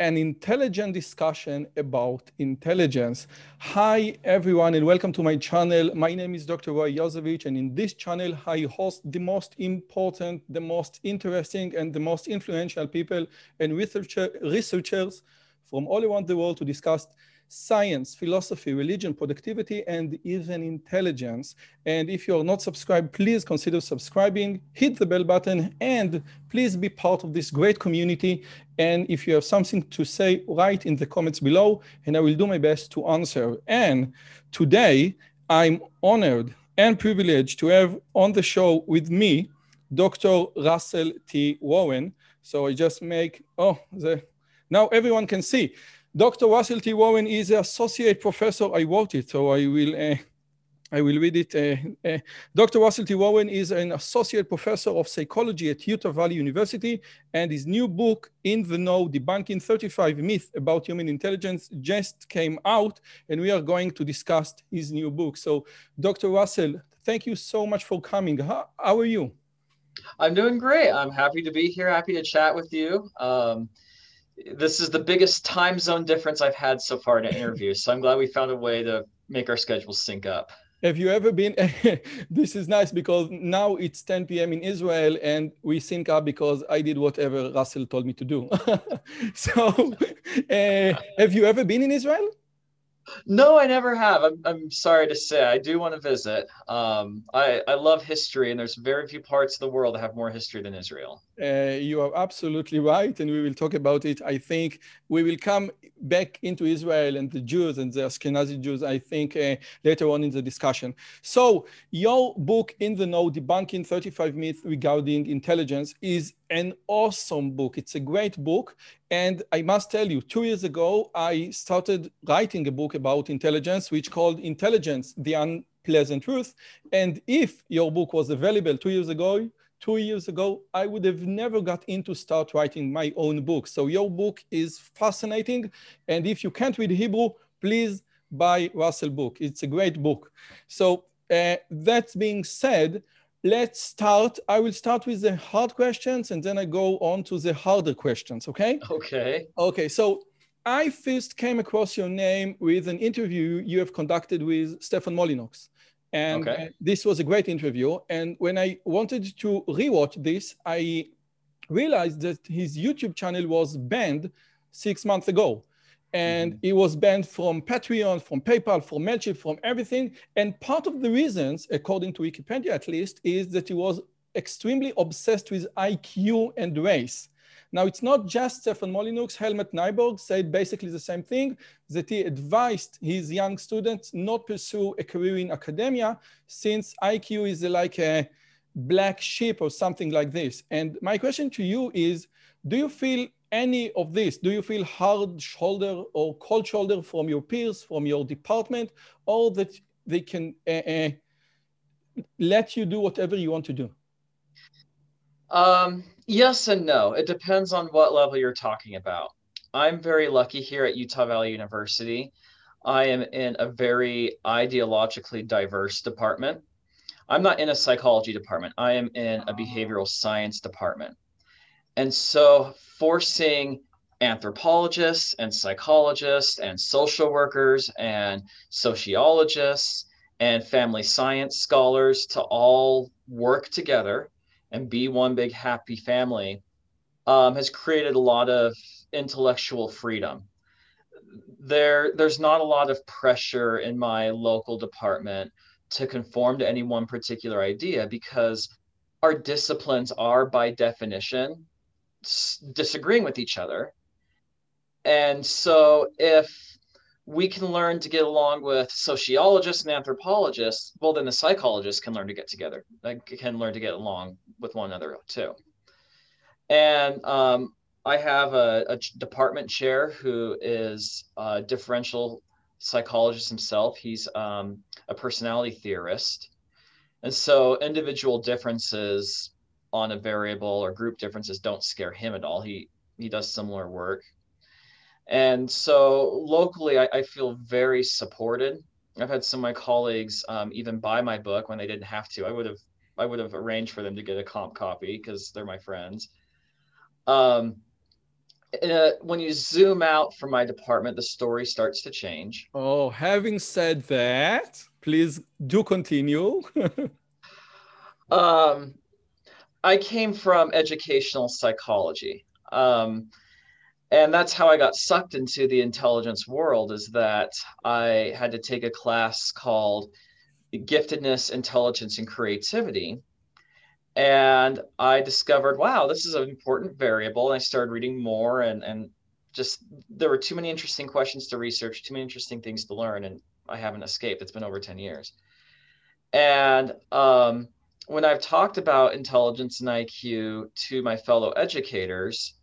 an intelligent discussion about intelligence. Hi, everyone, and welcome to my channel. My name is Dr. Roy Yozevitch, and in this channel, I host the most important, the most interesting, and the most influential people and researcher, researchers from all around the world to discuss science, philosophy, religion, productivity, and even intelligence. And if you're not subscribed, please consider subscribing, hit the bell button, and please be part of this great community. And if you have something to say, write in the comments below, and I will do my best to answer. And today, I'm honored and privileged to have on the show with me Dr. Russell T. Warne. So I just make, oh, the, now everyone can see. Dr. Russell T. Warne is an associate professor. I wrote it, so I will, uh, I will read it. Uh, uh, Dr. Russell T. Warne is an associate professor of psychology at Utah Valley University, and his new book, In the Know, Debunking 35 Myths About Human Intelligence, just came out, and we are going to discuss his new book. So, Dr. Russell, thank you so much for coming. How, how are you? I'm doing great. I'm happy to be here, happy to chat with you. Um, this is the biggest time zone difference I've had so far in an interview. So I'm glad we found a way to make our schedules sync up. Have you ever been? this is nice because now it's 10 p.m. in Israel and we sync up because I did whatever Russell told me to do. so, uh, have you ever been in Israel? No, I never have. I'm, I'm sorry to say. I do want to visit. Um, I, I love history, and there's very few parts of the world that have more history than Israel. Uh, you are absolutely right, and we will talk about it. I think we will come back into Israel and the Jews and the Ashkenazi Jews, I think, uh, later on in the discussion. So, your book, In the Know Debunking 35 Myths Regarding Intelligence, is an awesome book. It's a great book. And I must tell you, two years ago, I started writing a book about intelligence, which called Intelligence, the Unpleasant Truth. And if your book was available two years ago, two years ago, I would have never got into start writing my own book. So your book is fascinating. And if you can't read Hebrew, please buy Russell book. It's a great book. So uh, that being said, let's start. I will start with the hard questions and then I go on to the harder questions, okay? Okay. Okay, so I first came across your name with an interview you have conducted with Stefan Molyneux. And okay. this was a great interview. And when I wanted to rewatch this, I realized that his YouTube channel was banned six months ago. And mm-hmm. it was banned from Patreon, from PayPal, from MailChimp, from everything. And part of the reasons, according to Wikipedia at least, is that he was extremely obsessed with IQ and race. Now, it's not just Stefan Molyneux. Helmuth Nyborg said basically the same thing, that he advised his young students not pursue a career in academia since IQ is like a black sheep or something like this. And my question to you is, do you feel any of this? Do you feel hard shoulder or cold shoulder from your peers, from your department, or that they can uh, uh, let you do whatever you want to do? Um, yes and no. It depends on what level you're talking about. I'm very lucky here at Utah Valley University. I am in a very ideologically diverse department. I'm not in a psychology department. I am in a behavioral science department. And so forcing anthropologists and psychologists and social workers and sociologists and family science scholars to all work together and be one big happy family um, has created a lot of intellectual freedom. There, there's not a lot of pressure in my local department to conform to any one particular idea because our disciplines are by definition disagreeing with each other. And so if we can learn to get along with sociologists and anthropologists, well, then the psychologists can learn to get together, like, can learn to get along with one another too. And um, I have a, a, department chair who is a differential psychologist himself. He's um, a personality theorist. And so individual differences on a variable or group differences don't scare him at all. He he does similar work. And so locally, I, I feel very supported. I've had some of my colleagues um, even buy my book when they didn't have to. I would have I would have arranged for them to get a comp copy because they're my friends. Um, uh, when you zoom out from my department, the story starts to change. Oh, having said that, please do continue. um, I came from educational psychology. Um, and that's how I got sucked into the intelligence world is that I had to take a class called Giftedness, Intelligence, and Creativity and I discovered, wow, this is an important variable. And I started reading more and and just there were too many interesting questions to research, too many interesting things to learn, and I haven't escaped. It's been over 10 years. And um, when I've talked about intelligence and IQ to my fellow educators,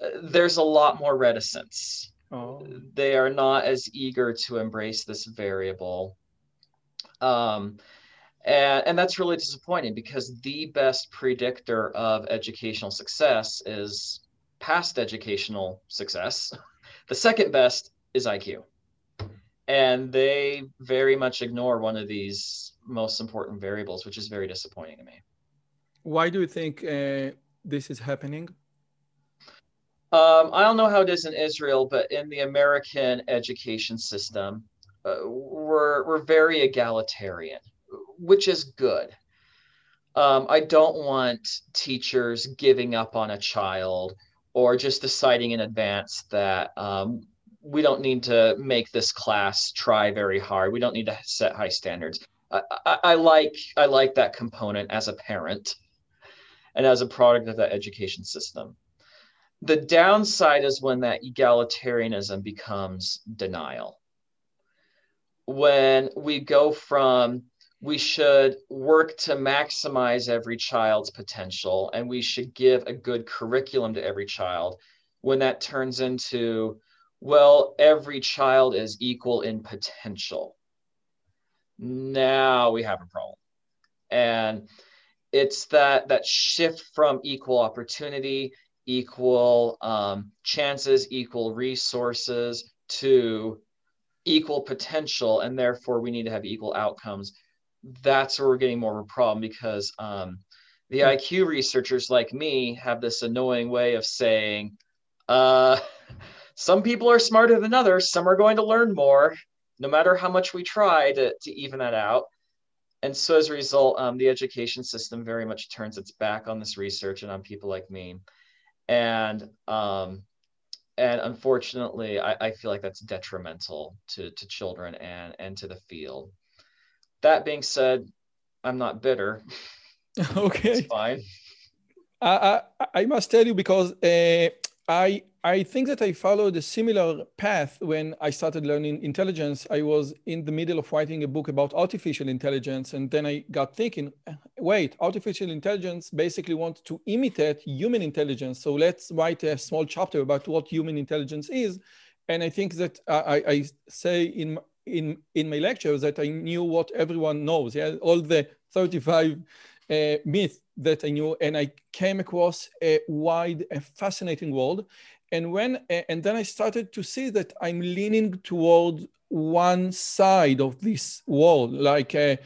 uh, there's a lot more reticence. Oh. They are not as eager to embrace this variable. Um, and, and that's really disappointing because the best predictor of educational success is past educational success. The second best is IQ. And they very much ignore one of these most important variables, which is very disappointing to me. Why do you think uh, this is happening? Um, I don't know how it is in Israel, but in the American education system, uh, we're, we're very egalitarian which is good. Um, I don't want teachers giving up on a child or just deciding in advance that um, we don't need to make this class try very hard. We don't need to set high standards. I, I, I like I like that component as a parent and as a product of that education system. The downside is when that egalitarianism becomes denial. When we go from we should work to maximize every child's potential and we should give a good curriculum to every child when that turns into well every child is equal in potential now we have a problem and it's that that shift from equal opportunity equal um, chances equal resources to equal potential and therefore we need to have equal outcomes that's where we're getting more of a problem because um, the. IQ researchers like me have this annoying way of saying, uh, some people are smarter than others, some are going to learn more, no matter how much we try to, to even that out. And so as a result, um, the education system very much turns its back on this research and on people like me. And um, and unfortunately, I, I feel like that's detrimental to, to children and, and to the field. That being said, I'm not bitter. Okay, it's fine. I, I, I must tell you because uh, I I think that I followed a similar path when I started learning intelligence. I was in the middle of writing a book about artificial intelligence, and then I got thinking, uh, wait, artificial intelligence basically wants to imitate human intelligence. So let's write a small chapter about what human intelligence is. And I think that uh, I, I say in in in my lectures that I knew what everyone knows. Yeah, all the 35 uh, myths that I knew, and I came across a wide, a fascinating world. And when and then I started to see that I'm leaning toward one side of this world, like uh,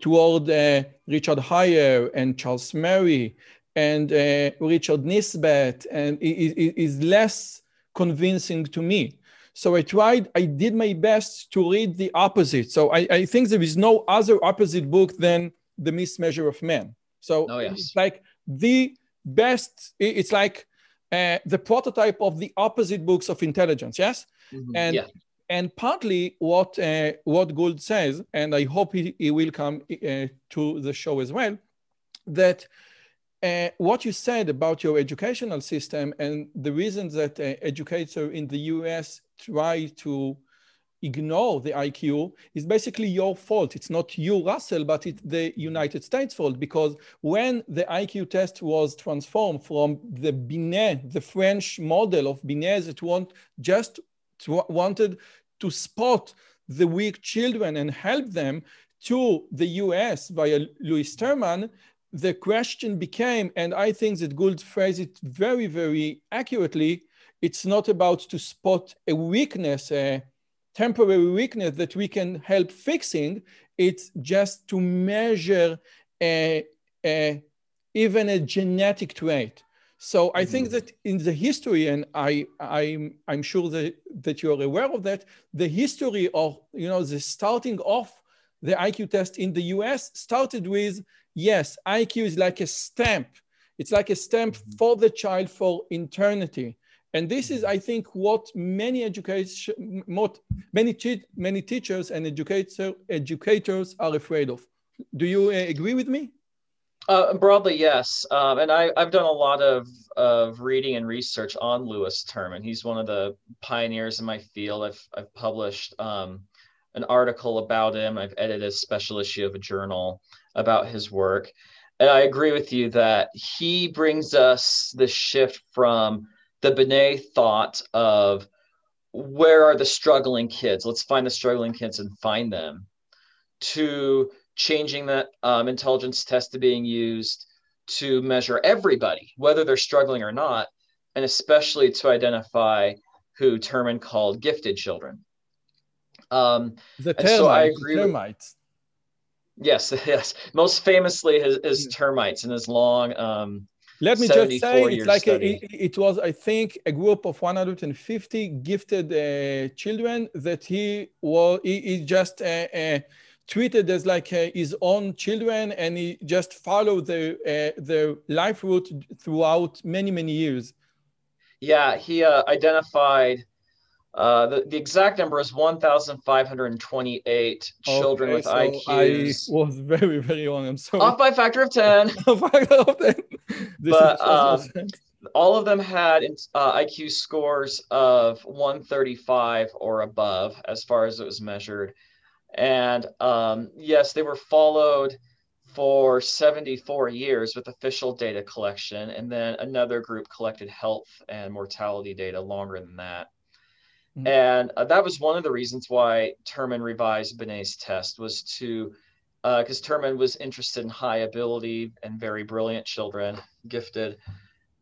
toward uh, Richard Haier and Charles Murray and uh, Richard Nisbett, and it is less convincing to me. So I tried, I did my best to read the opposite. So I, I think there is no other opposite book than The Mismeasure of Man. So oh, yes. it's like the best, it's like uh, the prototype of the opposite books of intelligence, yes? Mm-hmm. And yeah. and partly what uh, what Gould says, and I hope he, he will come uh, to the show as well, that uh, what you said about your educational system and the reasons that uh, educators in the US try to ignore the IQ is basically your fault. It's not you, Russell, but it's the United States fault because when the IQ test was transformed from the Binet, the French model of Binet that want just to, wanted to spot the weak children and help them to the US via Lewis Terman, the question became, and I think that Gould phrased it very, very accurately, it's not about to spot a weakness, a temporary weakness that we can help fixing. It's just to measure a, a, even a genetic trait. So I think mm-hmm. that in the history, and I, I'm, I'm sure that, that you're aware of that, the history of, you know, the starting off the IQ test in the US started with yes, IQ is like a stamp. It's like a stamp mm-hmm. for the child for eternity. And this is, I think, what many education, many, many teachers and educator, educators are afraid of. Do you uh, agree with me? Uh, broadly, yes. Um, and I, have done a lot of, of reading and research on Lewis Terman. He's one of the pioneers in my field. I've, I've published um, an article about him. I've edited a special issue of a journal about his work. And I agree with you that he brings us the shift from the Binet thought of where are the struggling kids? Let's find the struggling kids and find them, to changing that um, intelligence test to being used to measure everybody, whether they're struggling or not, and especially to identify who Terman called gifted children. Um, the termites. So I agree termites. With, yes, yes. Most famously, his, his termites and his long. Um, Let me just say, it's like a, it, it, was, I think, a group of 150 gifted uh, children that he was. He, he just. Uh, uh, treated as like uh, his own children and he just followed their uh, their life route throughout many many years yeah he uh, identified uh, the, the exact number is 1,528 children okay, with so IQs. I was very, very wrong. I'm sorry. Off by a factor of 10. factor of 10. but um, all of them had uh, IQ scores of 135 or above as far as it was measured. And um, yes, they were followed for 74 years with official data collection. And then another group collected health and mortality data longer than that. Mm-hmm. And uh, that was one of the reasons why Terman revised Binet's test was to, because uh, Terman was interested in high ability and very brilliant children, gifted,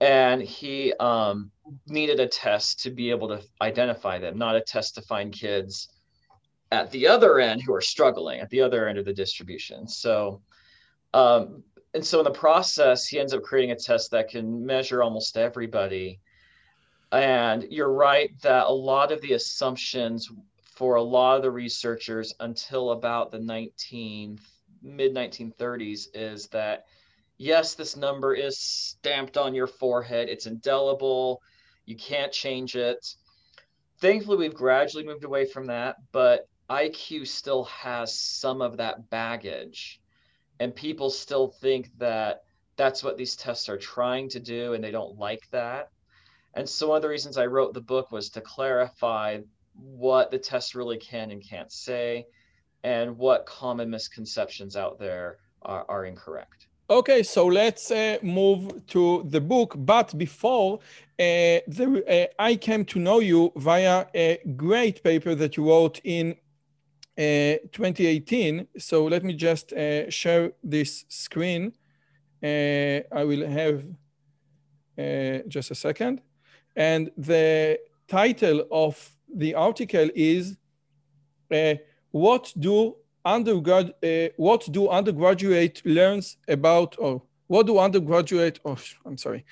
and he um, needed a test to be able to identify them, not a test to find kids at the other end who are struggling at the other end of the distribution. So, um, and so in the process, he ends up creating a test that can measure almost everybody and you're right that a lot of the assumptions for a lot of the researchers until about the 19 mid 1930s is that yes, this number is stamped on your forehead, it's indelible, you can't change it. Thankfully, we've gradually moved away from that, but IQ still has some of that baggage. And people still think that that's what these tests are trying to do, and they don't like that. And so one of the reasons I wrote the book was to clarify what the test really can and can't say and what common misconceptions out there are, are incorrect. Okay, so let's uh, move to the book. But before, uh, the, uh, I came to know you via a great paper that you wrote in uh, 2018. So let me just uh, share this screen. Uh, I will have just a second. And the title of the article is uh, what do undergrad uh, what do undergraduate learns about or what do undergraduate oh I'm sorry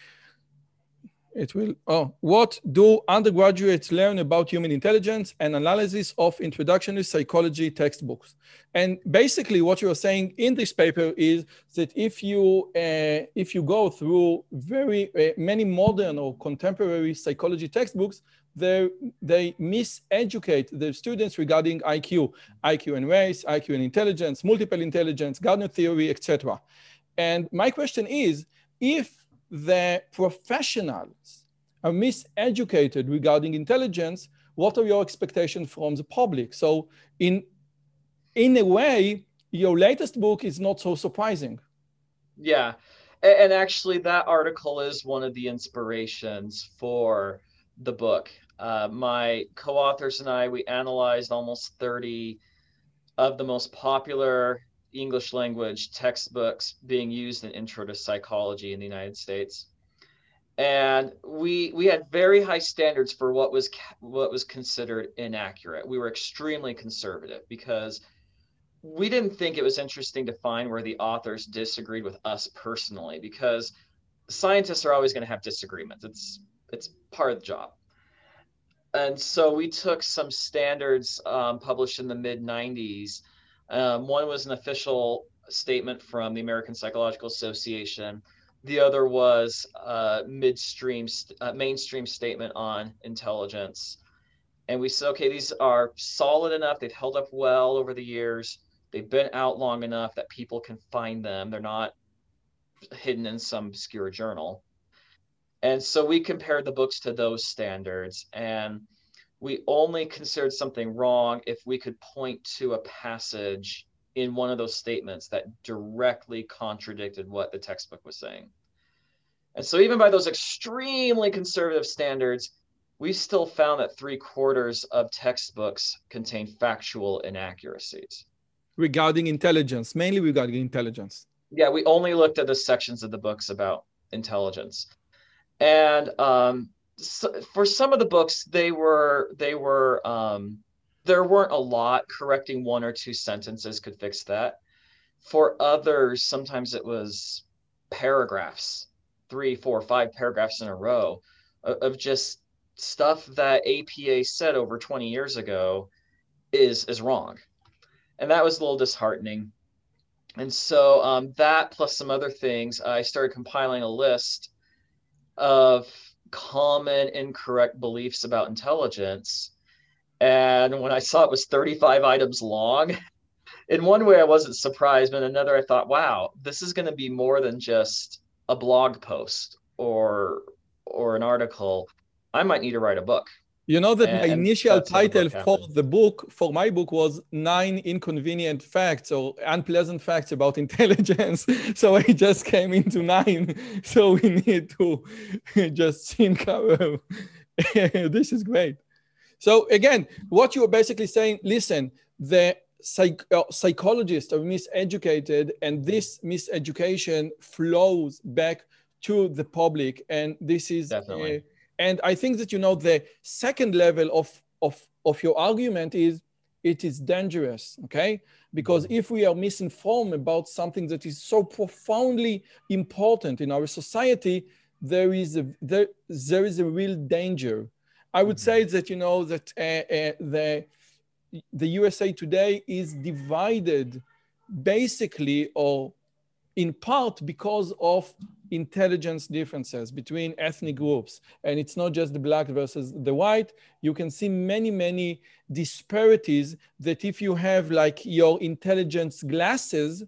it will, oh, what do undergraduates learn about human intelligence and analysis of introductory psychology textbooks? And basically what you're saying in this paper is that if you, uh, if you go through very uh, many modern or contemporary psychology textbooks, they they miseducate the students regarding IQ, IQ and race, IQ and intelligence, multiple intelligence, Gardner theory, etc. And my question is, if the professionals are miseducated regarding intelligence, what are your expectations from the public? So in, in a way, your latest book is not so surprising. Yeah. And actually, that article is one of the inspirations for the book. Uh, my co authors and I, we analyzed almost 30 of the most popular English language textbooks being used in intro to psychology in the United States. And we we had very high standards for what was what was considered inaccurate. We were extremely conservative because we didn't think it was interesting to find where the authors disagreed with us personally because scientists are always going to have disagreements. It's it's part of the job. And so we took some standards um, published in the mid 90s um, one was an official statement from the American Psychological Association. The other was a midstream, uh, mainstream statement on intelligence. And we said, okay, these are solid enough. They've held up well over the years. They've been out long enough that people can find them. They're not hidden in some obscure journal. And so we compared the books to those standards. And we only considered something wrong if we could point to a passage in one of those statements that directly contradicted what the textbook was saying. And so, even by those extremely conservative standards, we still found that three quarters of textbooks contain factual inaccuracies. Regarding intelligence, mainly regarding intelligence. Yeah, we only looked at the sections of the books about intelligence. And um, so for some of the books they were they were um, there weren't a lot correcting one or two sentences could fix that. For others sometimes it was paragraphs three four five paragraphs in a row of, of just stuff that apa said over 20 years ago is is wrong. And that was a little disheartening. And so um, that plus some other things i started compiling a list of common incorrect beliefs about intelligence. And when I saw it was 35 items long, in one way I wasn't surprised, but in another I thought, wow, this is going to be more than just a blog post or or an article. I might need to write a book. You know that and, my initial title for the book, for my book, was Nine Inconvenient Facts or Unpleasant Facts About Intelligence. so I just came into nine. So we need to just think this is great. So again, what you're basically saying, listen, the psych- uh, psychologists are miseducated and this miseducation flows back to the public. And this is Definitely. Uh, and I think that, you know, the second level of, of, of your argument is it is dangerous, okay? Because if we are misinformed about something that is so profoundly important in our society, there is a, there, there is a real danger. I would say that, you know, that uh, uh, the, the USA today is divided basically or in part because of intelligence differences between ethnic groups. And it's not just the black versus the white. You can see many, many disparities that if you have like your intelligence glasses,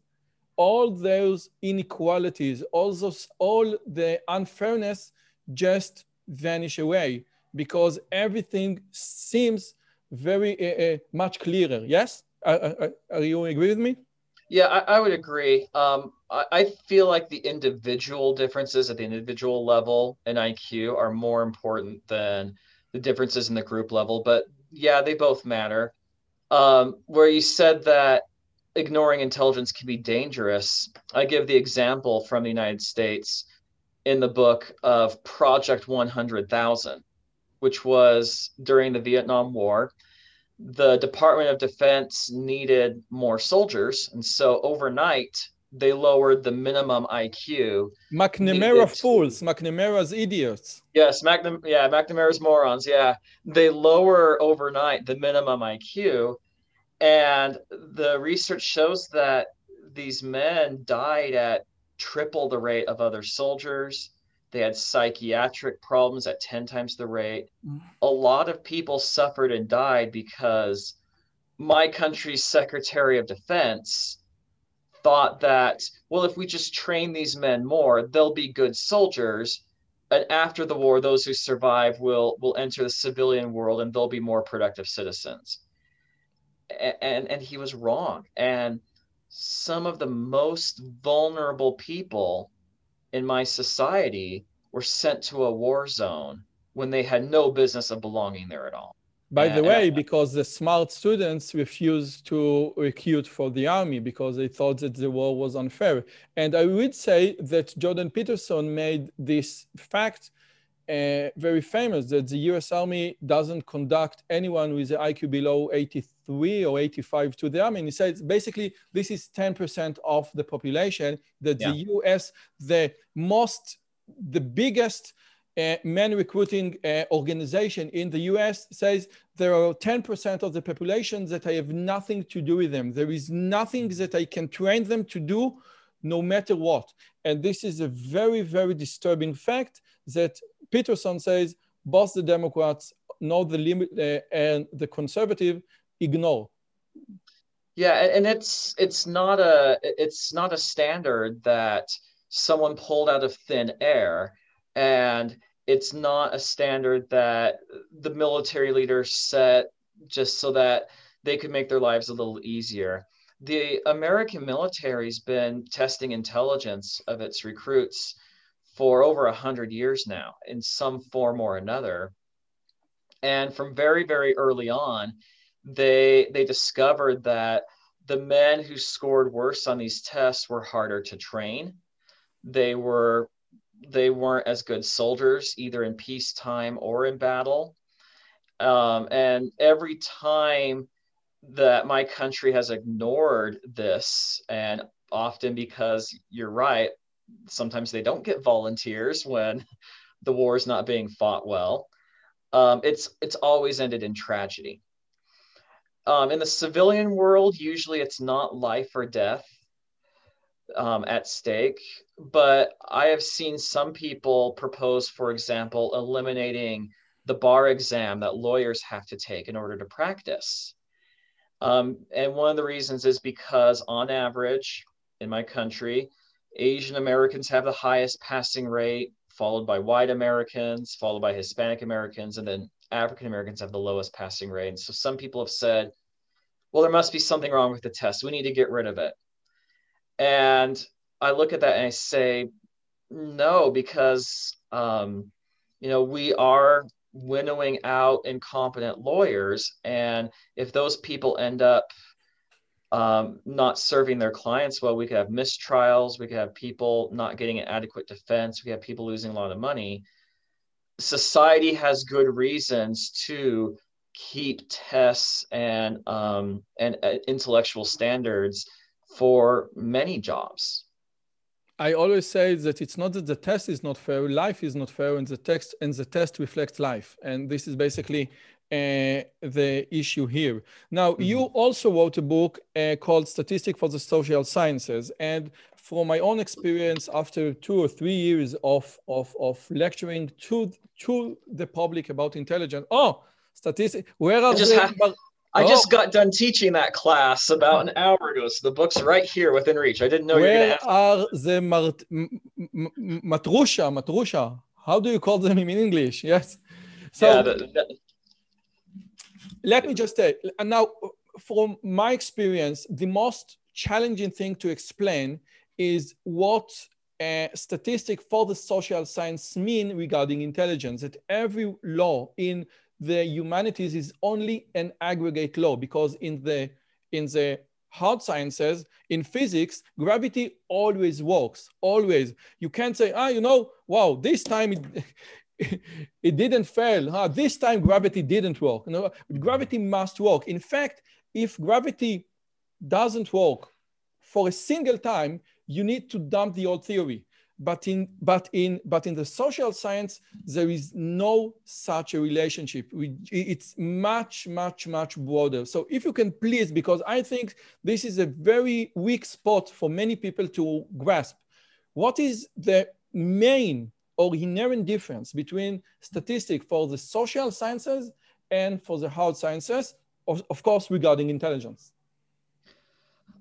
all those inequalities, all those, all the unfairness just vanish away because everything seems very uh, uh, much clearer. Yes? Uh, are you agree with me? Yeah, I, I would agree. Um, I, I feel like the individual differences at the individual level in IQ are more important than the differences in the group level. But yeah, they both matter. Um, where you said that ignoring intelligence can be dangerous, I give the example from the United States in the book of Project 100,000, which was during the Vietnam War the Department of Defense needed more soldiers. And so overnight, they lowered the minimum IQ. McNamara fools, McNamara's idiots. Yes, McNam- yeah, McNamara's morons. Yeah. They lower overnight the minimum IQ. And the research shows that these men died at triple the rate of other soldiers. They had psychiatric problems at 10 times the rate. Mm. A lot of people suffered and died because my country's Secretary of Defense thought that, well, if we just train these men more, they'll be good soldiers. And after the war, those who survive will, will enter the civilian world and they'll be more productive citizens. And, and, and he was wrong. And some of the most vulnerable people in my society were sent to a war zone when they had no business of belonging there at all. By the way, uh, because the smart students refused to recruit for the army because they thought that the war was unfair. And I would say that Jordan Peterson made this fact uh, very famous that the US Army doesn't conduct anyone with an IQ below 83 or 85 to the army. And he says basically this is 10% of the population that yeah. the US, the most, the biggest uh, men recruiting uh, organization in the US says there are 10% of the population that I have nothing to do with them. There is nothing that I can train them to do no matter what. And this is a very, very disturbing fact that Peterson says both the Democrats know the limit uh, and the conservative ignore. Yeah, and it's it's not a it's not a standard that someone pulled out of thin air and it's not a standard that the military leaders set just so that they could make their lives a little easier. The American military's been testing intelligence of its recruits for over a hundred years now in some form or another. And from very, very early on, they they discovered that the men who scored worse on these tests were harder to train. They were they weren't as good soldiers either in peacetime or in battle. Um, and every time that my country has ignored this, and often because you're right, sometimes they don't get volunteers when the war is not being fought well. Um, it's it's always ended in tragedy. Um, in the civilian world, usually it's not life or death um, at stake. But I have seen some people propose, for example, eliminating the bar exam that lawyers have to take in order to practice. Um, and one of the reasons is because, on average, in my country, Asian Americans have the highest passing rate, followed by white Americans, followed by Hispanic Americans, and then African Americans have the lowest passing rate. And so some people have said, well, there must be something wrong with the test. We need to get rid of it. And I look at that and I say, no, because um, you know we are winnowing out incompetent lawyers, and if those people end up um, not serving their clients well, we could have mistrials, we could have people not getting an adequate defense, we have people losing a lot of money. Society has good reasons to keep tests and um, and uh, intellectual standards for many jobs. I always say that it's not that the test is not fair, life is not fair, and the text and the test reflects life. And this is basically the issue here. Now, mm-hmm. you also wrote a book uh, called Statistic for the Social Sciences. And from my own experience, after two or three years of, of, of lecturing to, to the public about intelligence, oh, statistics, where are the, I oh. just got done teaching that class about an hour ago, so the book's right here within reach. I didn't know Where you were going to are the mart- matrusha, matrusha? How do you call them in English? Yes. So yeah, the, the... let me just say, and now from my experience, the most challenging thing to explain is what a statistic for the social science mean regarding intelligence. That every law in the humanities is only an aggregate law because in the in the hard sciences in physics gravity always works always you can't say ah you know wow this time it, it didn't fail huh? this time gravity didn't work. Gravity must work. In fact if gravity doesn't work for a single time you need to dump the old theory. But in but in but in the social science there is no such a relationship. It's much much much broader. So if you can please because i think this is a very weak spot for many people to grasp. What is the main or inherent difference between statistics for the social sciences and for the hard sciences of, of course regarding intelligence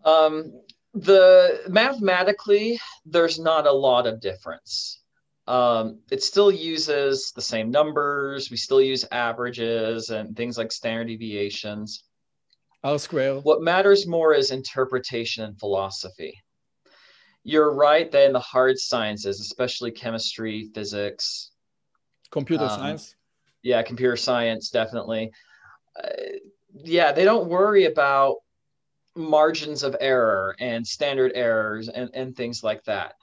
um, The mathematically, there's not a lot of difference. Um, it still uses the same numbers. We still use averages and things like standard deviations. R square. What matters more is interpretation and philosophy. You're right that in the hard sciences, especially chemistry, physics, computer um, science. Yeah, computer science, definitely. Uh, yeah, they don't worry about margins of error and standard errors and, and things like that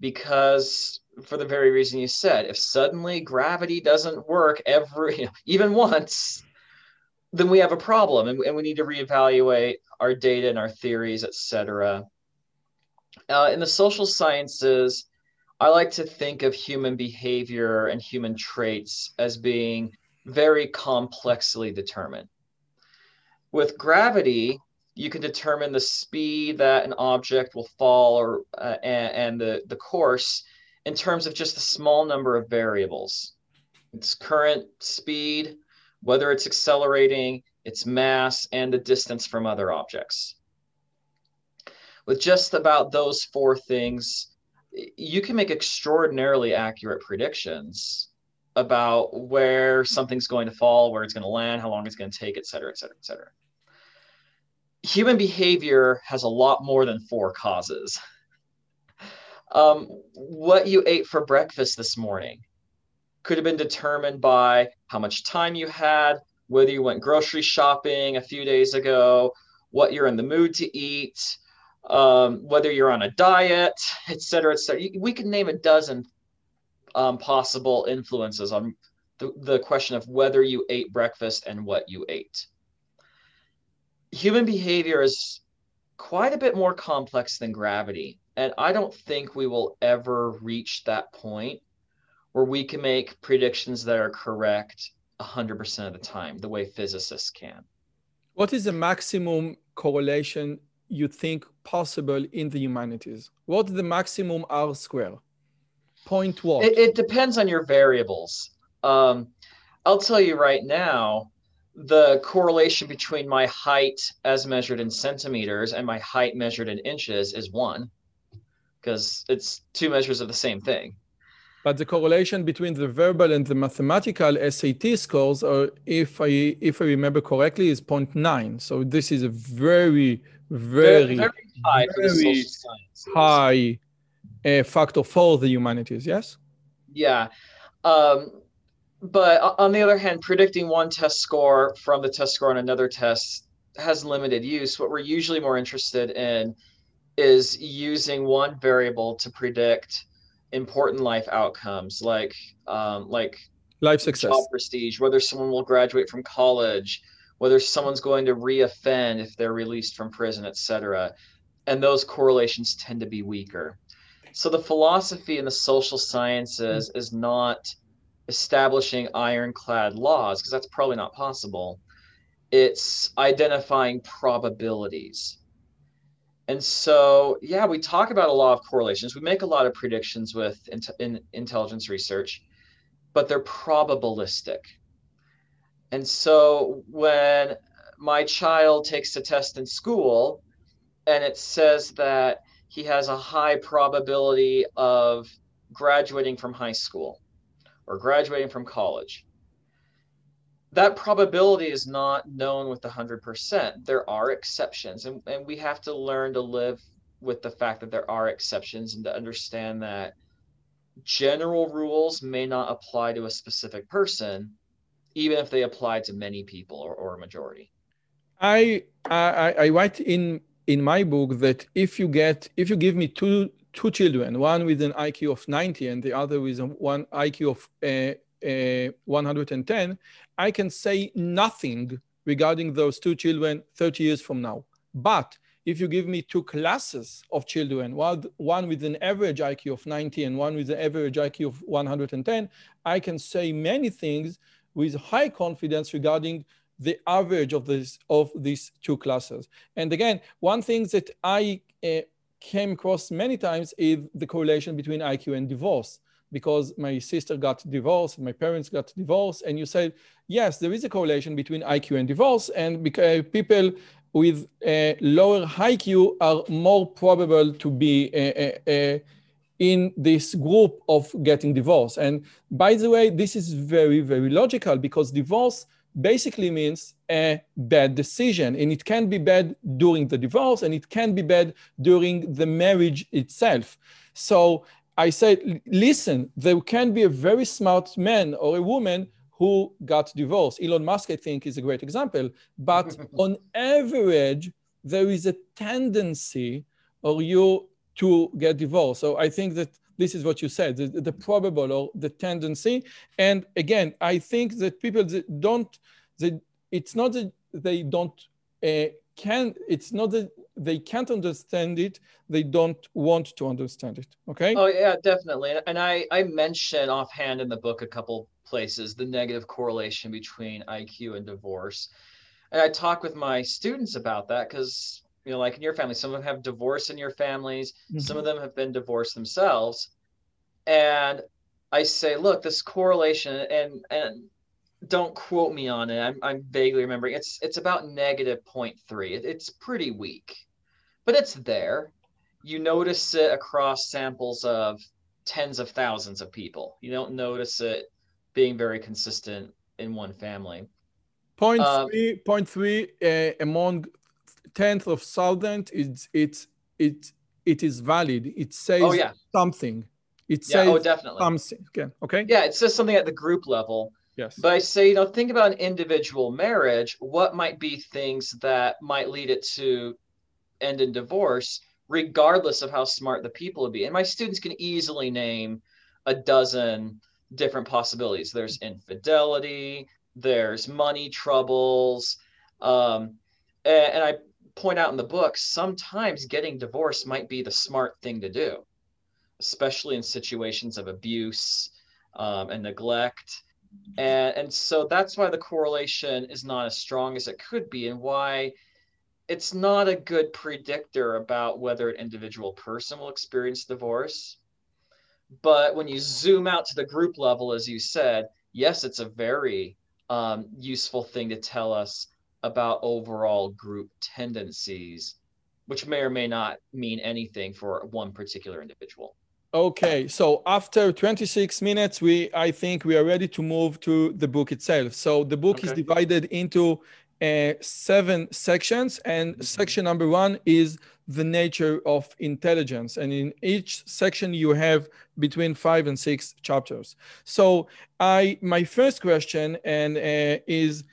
because for the very reason you said if suddenly gravity doesn't work every even once then we have a problem and, and we need to reevaluate our data and our theories etc uh, in the social sciences i like to think of human behavior and human traits as being very complexly determined. With gravity you can determine the speed that an object will fall or uh, and, and, the, the course in terms of just a small number of variables. Its current speed whether it's accelerating its mass and the distance from other objects with just about those four things you can make extraordinarily accurate predictions about where something's going to fall where it's going to land how long it's going to take et cetera et cetera et cetera human behavior has a lot more than four causes. Um, what you ate for breakfast this morning could have been determined by how much time you had, whether you went grocery shopping a few days ago, what you're in the mood to eat, um, whether you're on a diet, et cetera, et cetera. We can name a dozen um, possible influences on the, the question of whether you ate breakfast and what you ate human behavior is quite a bit more complex than gravity. And I don't think we will ever reach that point where we can make predictions that are correct 100% of the time, the way physicists can. What is the maximum correlation you think possible in the humanities? What's the maximum R square? Point what? It, it depends on your variables. Um, I'll tell you right now, the correlation between my height as measured in centimeters and my height measured in inches is one because it's two measures of the same thing. But the correlation between the verbal and the mathematical SAT scores, or if I if I remember correctly, is 0.9. So this is a very, very, very high, very high uh, factor for the humanities. Yes. Yeah. Um, but on the other hand, predicting one test score from the test score on another test has limited use. What we're usually more interested in is using one variable to predict important life outcomes, like um, like life success, job prestige, whether someone will graduate from college, whether someone's going to reoffend if they're released from prison, etc. And those correlations tend to be weaker. So the philosophy in the social sciences mm-hmm. is not establishing ironclad laws because that's probably not possible. It's identifying probabilities. And so, yeah, we talk about a lot of correlations. We make a lot of predictions with in intelligence research, but they're probabilistic. And so, when my child takes a test in school and it says that he has a high probability of graduating from high school, or graduating from college. That probability is not known with 100%. There are exceptions, and, and we have to learn to live with the fact that there are exceptions and to understand that general rules may not apply to a specific person, even if they apply to many people or, or a majority. I, I, I write in in my book that if you get if you give me two two children, one with an IQ of 90 and the other with one IQ of uh, uh, 110, I can say nothing regarding those two children 30 years from now. But if you give me two classes of children, one, one with an average IQ of 90 and one with an average IQ of 110, I can say many things with high confidence regarding the average of this of these two classes. And again, one thing that I uh, came across many times is the correlation between IQ and divorce. Because my sister got divorced, my parents got divorced, and you said, yes, there is a correlation between IQ and divorce, and because people with a lower IQ are more probable to be uh, uh, in this group of getting divorced. And by the way, this is very, very logical because divorce basically means a bad decision. And it can be bad during the divorce and it can be bad during the marriage itself. So I said, listen, there can be a very smart man or a woman who got divorced. Elon Musk, I think, is a great example. But on average, there is a tendency or you to get divorced. So I think that this is what you said, the, the probable or the tendency. And again, I think that people that don't, they, it's not that they don't uh, can, it's not that they can't understand it, they don't want to understand it. Okay. Oh yeah, definitely. And I, I mention offhand in the book a couple places the negative correlation between IQ and divorce. And I talk with my students about that because you know, like in your family, some of them have divorce in your families, mm-hmm. some of them have been divorced themselves. And I say, look, this correlation, and and don't quote me on it. I'm, I'm vaguely remembering. It's it's about negative 0.3. It, it's pretty weak, but it's there. You notice it across samples of tens of thousands of people. You don't notice it being very consistent in one family. Point um, three, point three uh, among tenth of thousand, it's it's it it is valid. It says oh, yeah. something. It yeah, says oh, definitely. something. Okay. okay. Yeah, it says something at the group level. Yes. But I say, you know, think about an individual marriage. What might be things that might lead it to end in divorce, regardless of how smart the people would be? And my students can easily name a dozen different possibilities. There's infidelity, there's money troubles, um, and, and I point out in the book, sometimes getting divorced might be the smart thing to do, especially in situations of abuse um, and neglect. And, and so that's why the correlation is not as strong as it could be, and why it's not a good predictor about whether an individual person will experience divorce. But when you zoom out to the group level, as you said, yes, it's a very um, useful thing to tell us about overall group tendencies, which may or may not mean anything for one particular individual. Okay, so after 26 minutes, we I think we are ready to move to the book itself. So the book okay. is divided into uh, seven sections, and mm-hmm. section number one is the nature of intelligence. And in each section, you have between five and six chapters. So I my first question and uh, is.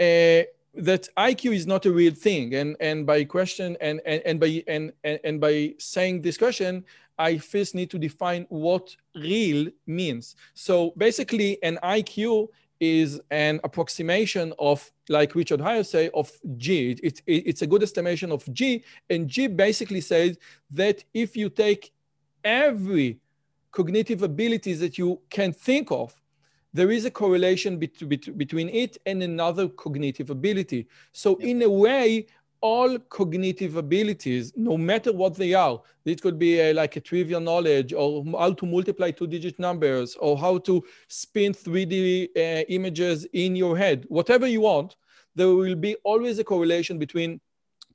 Uh, that IQ is not a real thing. And, and by question and, and, and by and, and, and by saying this question, I first need to define what real means. So basically an IQ is an approximation of, like Richard Haier say, of G. It, it, it's a good estimation of G. And G basically says that if you take every cognitive abilities that you can think of there is a correlation bet- bet- between it and another cognitive ability. So, yep. in a way, all cognitive abilities, no matter what they are, it could be a, like a trivial knowledge or how to multiply two digit numbers or how to spin 3D uh, images in your head, whatever you want, there will be always a correlation between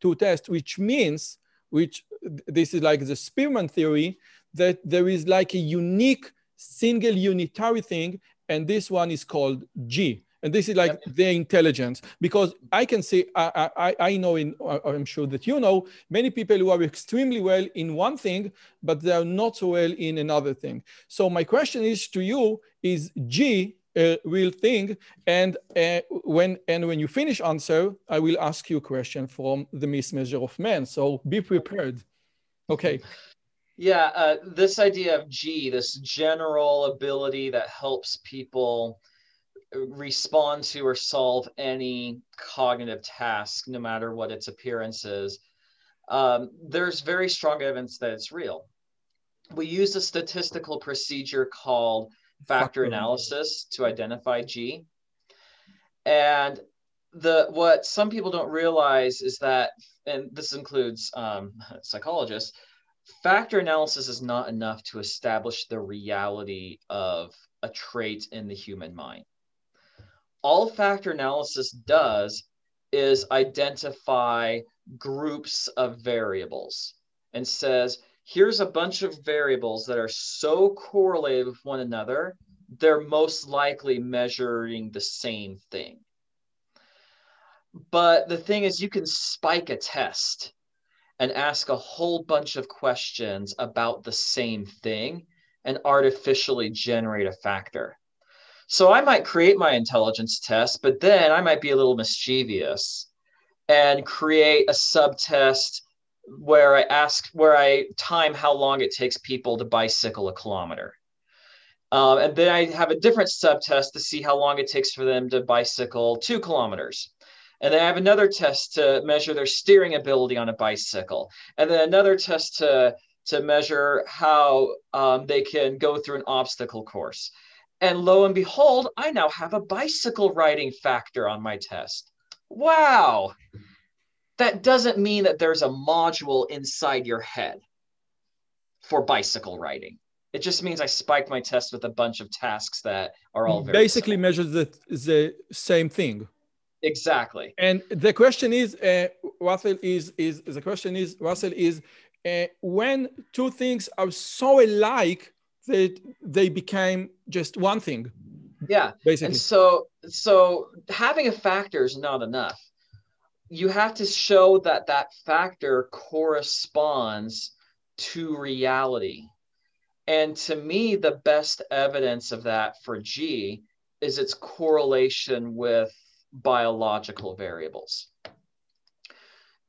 two tests, which means, which this is like the Spearman theory, that there is like a unique single unitary thing and this one is called G. And this is like yep. the intelligence because I can say I, I, I know in I'm sure that you know many people who are extremely well in one thing, but they are not so well in another thing. So my question is to you: Is G a real thing? And uh, when and when you finish answer, I will ask you a question from the mismeasure of man. So be prepared. Okay. Yeah, uh, this idea of G, this general ability that helps people respond to or solve any cognitive task, no matter what its appearance is, um, there's very strong evidence that it's real. We use a statistical procedure called factor analysis to identify G. And the what some people don't realize is that, and this includes um, psychologists, factor analysis is not enough to establish the reality of a trait in the human mind. All factor analysis does is identify groups of variables and says, here's a bunch of variables that are so correlated with one another, they're most likely measuring the same thing. But the thing is, you can spike a test and ask a whole bunch of questions about the same thing and artificially generate a factor. So I might create my intelligence test, but then I might be a little mischievous and create a subtest where I ask, where I time how long it takes people to bicycle a kilometer. Um, and then I have a different subtest to see how long it takes for them to bicycle two kilometers. And then I have another test to measure their steering ability on a bicycle. And then another test to, to measure how um, they can go through an obstacle course. And lo and behold, I now have a bicycle riding factor on my test. Wow. That doesn't mean that there's a module inside your head for bicycle riding. It just means I spiked my test with a bunch of tasks that are all basically similar. measures the, the same thing. Exactly. And the question is, uh, Russell is is the question is Russell is uh, when two things are so alike that they became just one thing. Yeah. Basically. And so so having a factor is not enough. You have to show that that factor corresponds to reality. And to me, the best evidence of that for G is its correlation with biological variables.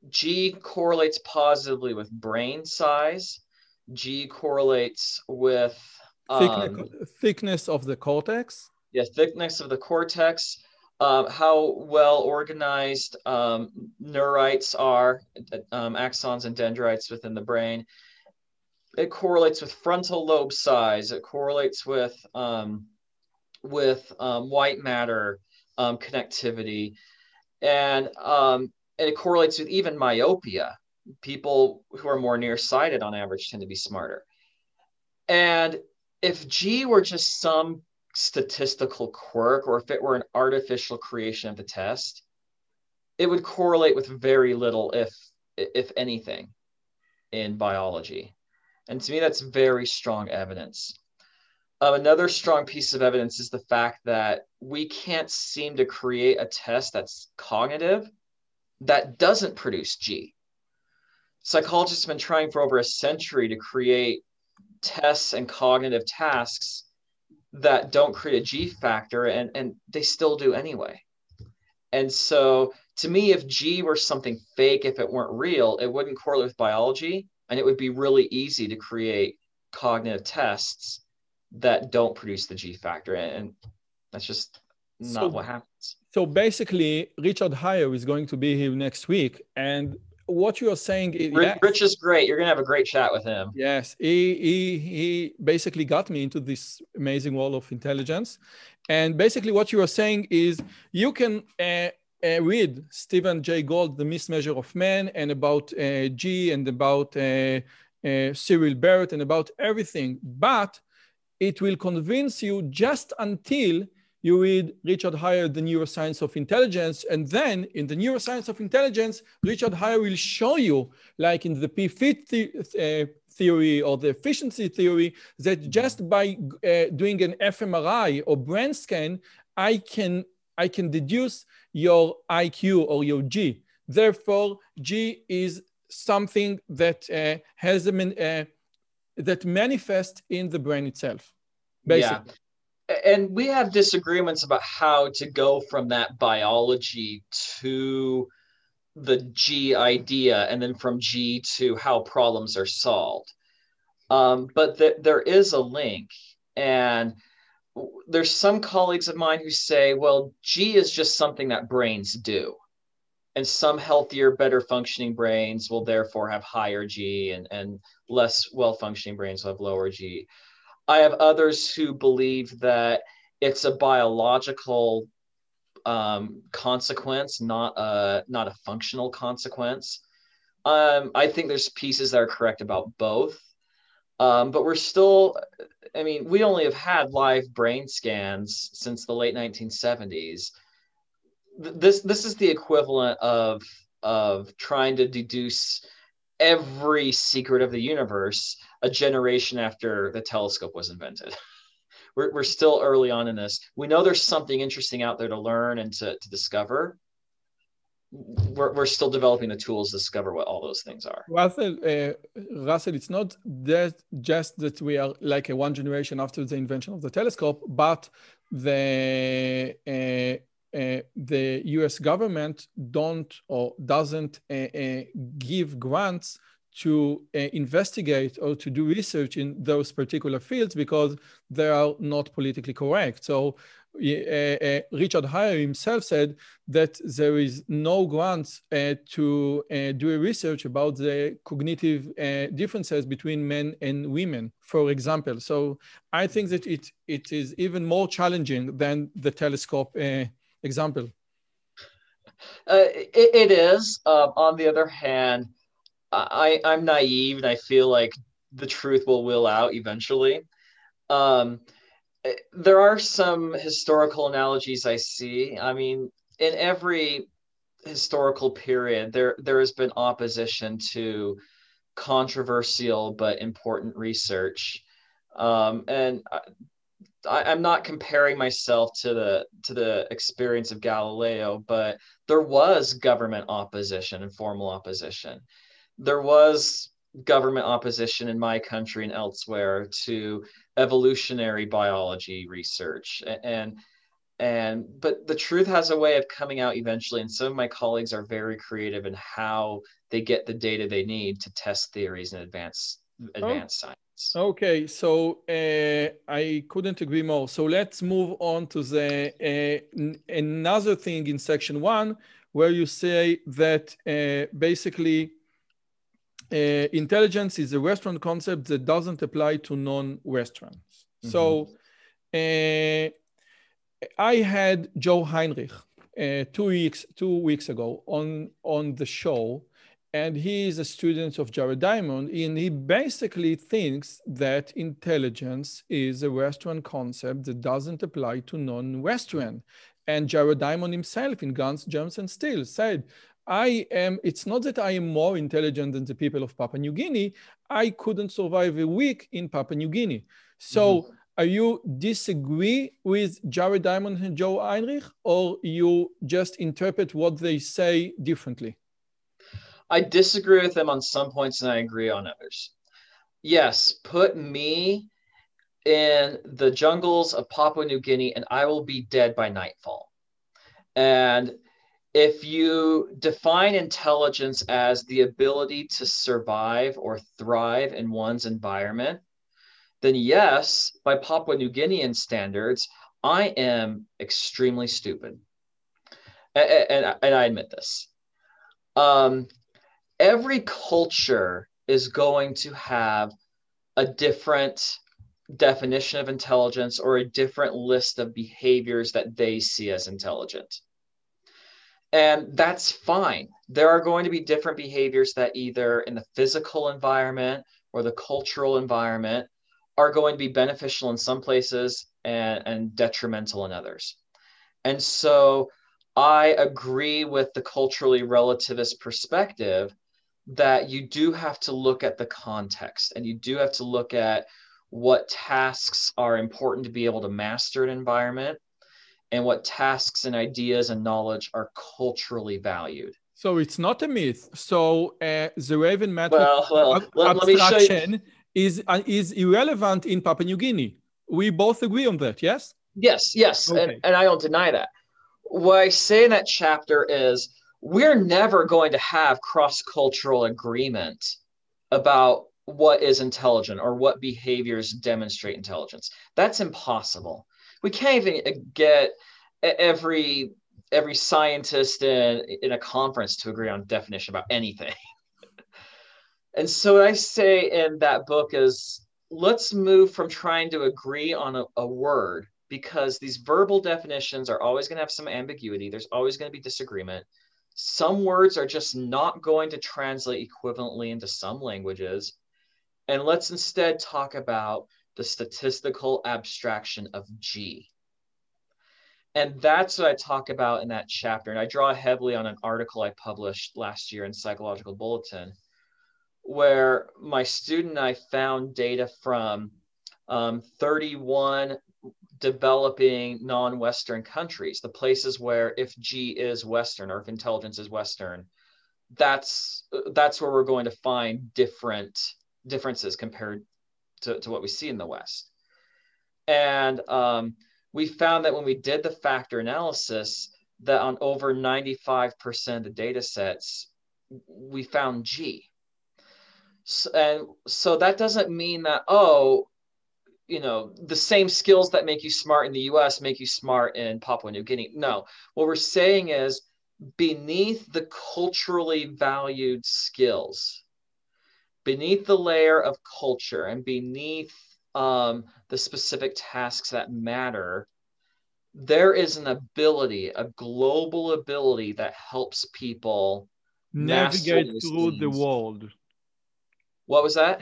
G correlates positively with brain size. G correlates with um, thickness of the cortex. Yeah, thickness of the cortex. Uh, how well organized um, neurites are, um, axons and dendrites within the brain. It correlates with frontal lobe size. It correlates with um, with um, white matter um, connectivity, and um, and it correlates with even myopia. People who are more nearsighted on average tend to be smarter. And if G were just some statistical quirk, or if it were an artificial creation of the test, it would correlate with very little, if if anything, in biology. And to me, that's very strong evidence. Another strong piece of evidence is the fact that we can't seem to create a test that's cognitive that doesn't produce G. Psychologists have been trying for over a century to create tests and cognitive tasks that don't create a G factor, and, and they still do anyway. And so, to me, if G were something fake, if it weren't real, it wouldn't correlate with biology, and it would be really easy to create cognitive tests that don't produce the G factor. And that's just not so, what happens. So basically, Richard Haier is going to be here next week. And what you are saying is Rich, Rich is great. You're gonna have a great chat with him. Yes, he he he basically got me into this amazing world of intelligence, and basically what you are saying is you can uh, uh, read Stephen Jay Gould, The Mismeasure of Man, and about uh, G and about uh, uh, Cyril Barrett, and about everything, but it will convince you just until you read Richard Haier, The Neuroscience of Intelligence. And then in the Neuroscience of Intelligence, Richard Haier will show you, like in the P-FIT uh, theory or the efficiency theory, that just by uh, doing an fMRI or brain scan, I can, I can deduce your IQ or your G. Therefore, G is something that uh, has a, uh, that manifest in the brain itself. Basically. Yeah. And we have disagreements about how to go from that biology to the G idea and then from G to how problems are solved. Um, but th- there is a link. And there's some colleagues of mine who say, well, G is just something that brains do. And some healthier, better functioning brains will therefore have higher G, and, and less well functioning brains will have lower G. I have others who believe that it's a biological um, consequence, not a not a functional consequence. Um, I think there's pieces that are correct about both, um, but we're still. I mean, we only have had live brain scans since the late 1970s. This this is the equivalent of of trying to deduce every secret of the universe a generation after the telescope was invented. we're, we're still early on in this. We know there's something interesting out there to learn and to, to discover. We're, we're still developing the tools to discover what all those things are. Russell, uh, Russell, it's not that just that we are like a one generation after the invention of the telescope, but the uh, uh, the U.S. government don't or doesn't uh, uh, give grants to uh, investigate or to do research in those particular fields because they are not politically correct. So uh, Richard Haier himself said that there is no grants to do research about the cognitive differences between men and women, for example. So I think that it, it is even more challenging than the telescope example? Uh, it, it is. Um, on the other hand, I, I'm naive and I feel like the truth will will out eventually. Um, eh, there are some historical analogies I see. I mean, in every historical period, there there has been opposition to controversial but important research. Um, and uh, I, am not comparing myself to the to the experience of Galileo, but there was government opposition and formal opposition. There was government opposition in my country and elsewhere to evolutionary biology research and and but the truth has a way of coming out eventually and some of my colleagues are very creative in how they get the data they need to test theories and advance advanced oh. science Okay, so uh, I couldn't agree more. So let's move on to the uh, another thing in section one, where you say that uh, basically uh, intelligence is a Western concept that doesn't apply to non-Westerns. Mm -hmm. So uh, I had Joe Henrich uh, two weeks two weeks ago on on the show and he is a student of Jared Diamond, and he basically thinks that intelligence is a Western concept that doesn't apply to non-Western. And Jared Diamond himself in Guns, Germs, and Steel said, I am, it's not that I am more intelligent than the people of Papua New Guinea. I couldn't survive a week in Papua New Guinea. So mm-hmm. are you disagree with Jared Diamond and Joe Henrich, or you just interpret what they say differently? I disagree with them on some points and I agree on others. Yes, put me in the jungles of Papua New Guinea and I will be dead by nightfall. And if you define intelligence as the ability to survive or thrive in one's environment, then yes, by Papua New Guinean standards, I am extremely stupid. And, and, and I admit this. Um, every culture is going to have a different definition of intelligence or a different list of behaviors that they see as intelligent. And that's fine. There are going to be different behaviors that either in the physical environment or the cultural environment are going to be beneficial in some places and, and detrimental in others. And so I agree with the culturally relativist perspective that you do have to look at the context and you do have to look at what tasks are important to be able to master an environment and what tasks and ideas and knowledge are culturally valued. So it's not a myth. So uh, the Raven method well, well, ab- let, abstraction let is uh, is irrelevant in Papua New Guinea. We both agree on that, yes? Yes, yes, okay. and, and I don't deny that. What I say in that chapter is we're never going to have cross cultural agreement about what is intelligent or what behaviors demonstrate intelligence. That's impossible. We can't even uh, get every every scientist in, in a conference to agree on definition about anything. and so what I say in that book is let's move from trying to agree on a, a word because these verbal definitions are always going to have some ambiguity. There's always going to be disagreement. Some words are just not going to translate equivalently into some languages. And let's instead talk about the statistical abstraction of G. And that's what I talk about in that chapter. And I draw heavily on an article I published last year in Psychological Bulletin, where my student and I found data from um, 31 developing non-Western countries, the places where if G is Western or if intelligence is Western, that's that's where we're going to find different differences compared to, to what we see in the West. And um, we found that when we did the factor analysis, that on over 95% of the data sets, we found G. So, and so that doesn't mean that, oh, you know, the same skills that make you smart in the US make you smart in Papua New Guinea. No, what we're saying is beneath the culturally valued skills, beneath the layer of culture and beneath um, the specific tasks that matter, there is an ability, a global ability that helps people navigate through the world. What was that?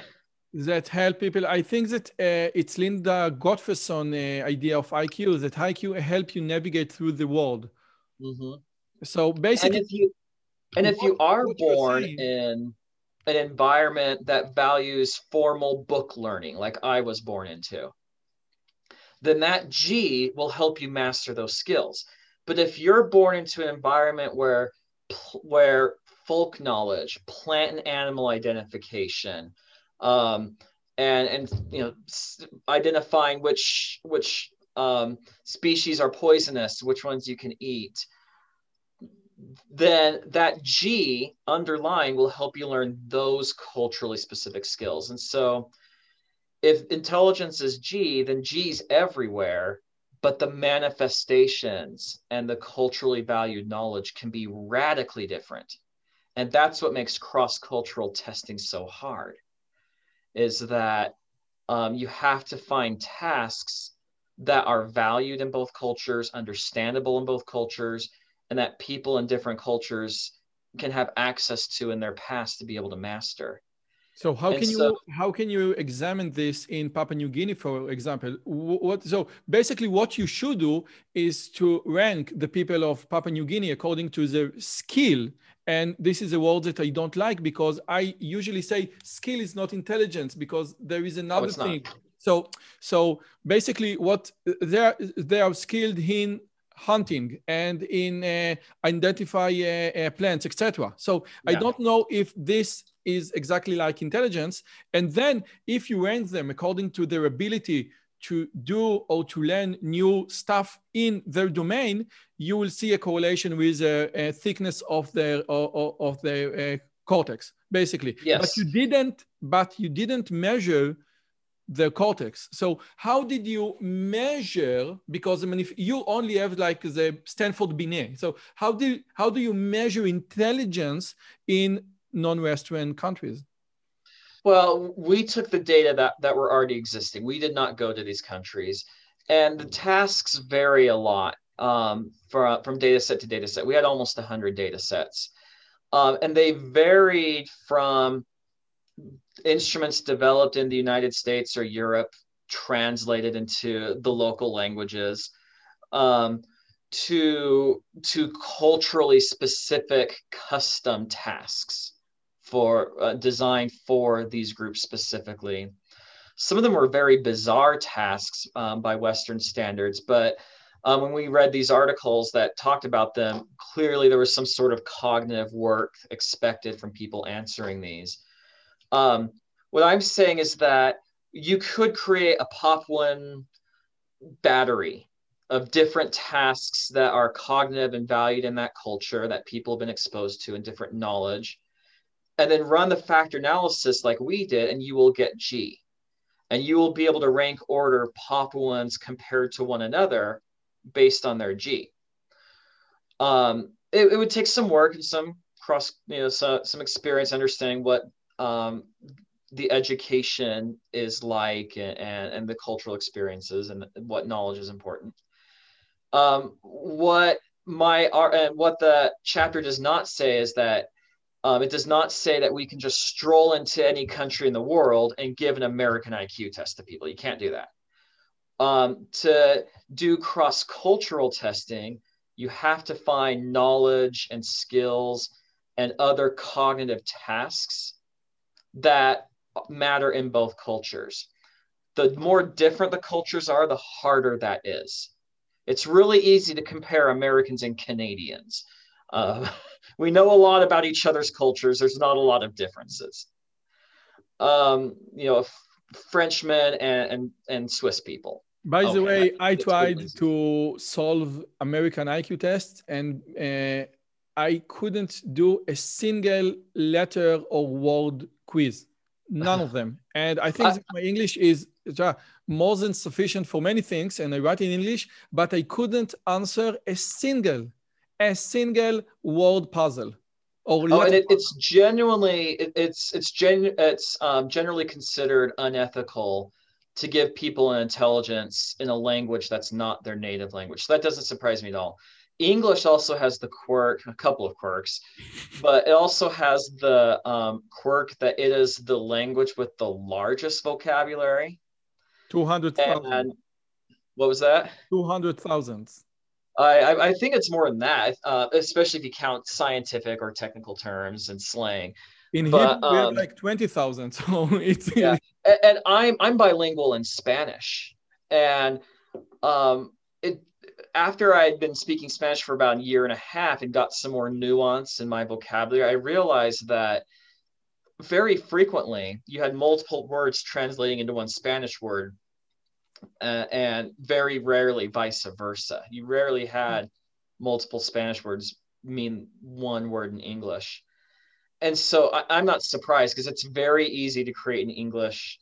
That help people. I think that uh, it's Linda Gottfredson uh, idea of IQ that IQ help you navigate through the world. Mm-hmm. So basically, and if you, and if you are born in an environment that values formal book learning, like I was born into, then that G will help you master those skills. But if you're born into an environment where where folk knowledge, plant and animal identification, um, and and you know identifying which which um, species are poisonous, which ones you can eat, then that G underlying will help you learn those culturally specific skills. And so if intelligence is G, then G's everywhere, but the manifestations and the culturally valued knowledge can be radically different. And that's what makes cross-cultural testing so hard, is that um, you have to find tasks that are valued in both cultures, understandable in both cultures, and that people in different cultures can have access to in their past to be able to master. So how and can so, you how can you examine this in Papua New Guinea, for example? What so basically what you should do is to rank the people of Papua New Guinea according to their skill. And this is a word that I don't like because I usually say skill is not intelligence because there is another no, thing. Not. So so basically what they are they are skilled in hunting and in uh, identify uh, uh, plants, etc. So yeah. I don't know if this is exactly like intelligence. And then if you rank them according to their ability to do or to learn new stuff in their domain, you will see a correlation with a, uh, a thickness of their of, of their uh, cortex, basically. Yes. But you didn't. But you didn't measure the cortex. So how did you measure? Because I mean, if you only have like the Stanford Binet, so how do how do you measure intelligence in non-Western countries? Well, we took the data that that were already existing. We did not go to these countries, and the tasks vary a lot um, from from data set to data set. We had almost hundred data sets, um, and they varied from instruments developed in the United States or Europe translated into the local languages um, to to culturally specific custom tasks for uh, designed for these groups specifically. Some of them were very bizarre tasks um, by Western standards, but um, when we read these articles that talked about them, clearly there was some sort of cognitive work expected from people answering these. Um, what I'm saying is that you could create a pop one battery of different tasks that are cognitive and valued in that culture that people have been exposed to and different knowledge, and then run the factor analysis like we did, and you will get G. And you will be able to rank order pop ones compared to one another based on their G. Um, it, it would take some work and some cross, you know, so, some experience understanding what um, the education is like and, and the cultural experiences and what knowledge is important. Um, what my art, and what the chapter does not say is that um, it does not say that we can just stroll into any country in the world and give an American IQ test to people. You can't do that. Um, to do cross cultural testing, you have to find knowledge and skills and other cognitive tasks that matter in both cultures. The more different the cultures are, the harder that is. It's really easy to compare Americans and Canadians. Uh, we know a lot about each other's cultures. There's not a lot of differences. Um, you know, Frenchmen and, and, and Swiss people. By okay. the way, I tried to solve American IQ tests and uh, I couldn't do a single letter or word quiz. None of them. And I think my English is more than sufficient for many things, and I write in English, but I couldn't answer a single, a single word puzzle. Or oh, and it, it's genuinely, it, it's it's gen, it's um, generally considered unethical to give people an intelligence in a language that's not their native language. So that doesn't surprise me at all. English also has the quirk, a couple of quirks, but it also has the um, quirk that it is the language with the largest vocabulary. 200,000. What was that? 200,000. I, I think it's more than that, uh, especially if you count scientific or technical terms and slang. In but, Hebrew, um, we have like 20,000. So it's. Yeah. and, and I'm, I'm bilingual in Spanish. And um, it, after I had been speaking Spanish for about a year and a half and got some more nuance in my vocabulary, I realized that very frequently you had multiple words translating into one Spanish word, uh, and very rarely vice versa. You rarely had multiple Spanish words mean one word in English. And so I, am not surprised because it's very easy to create an English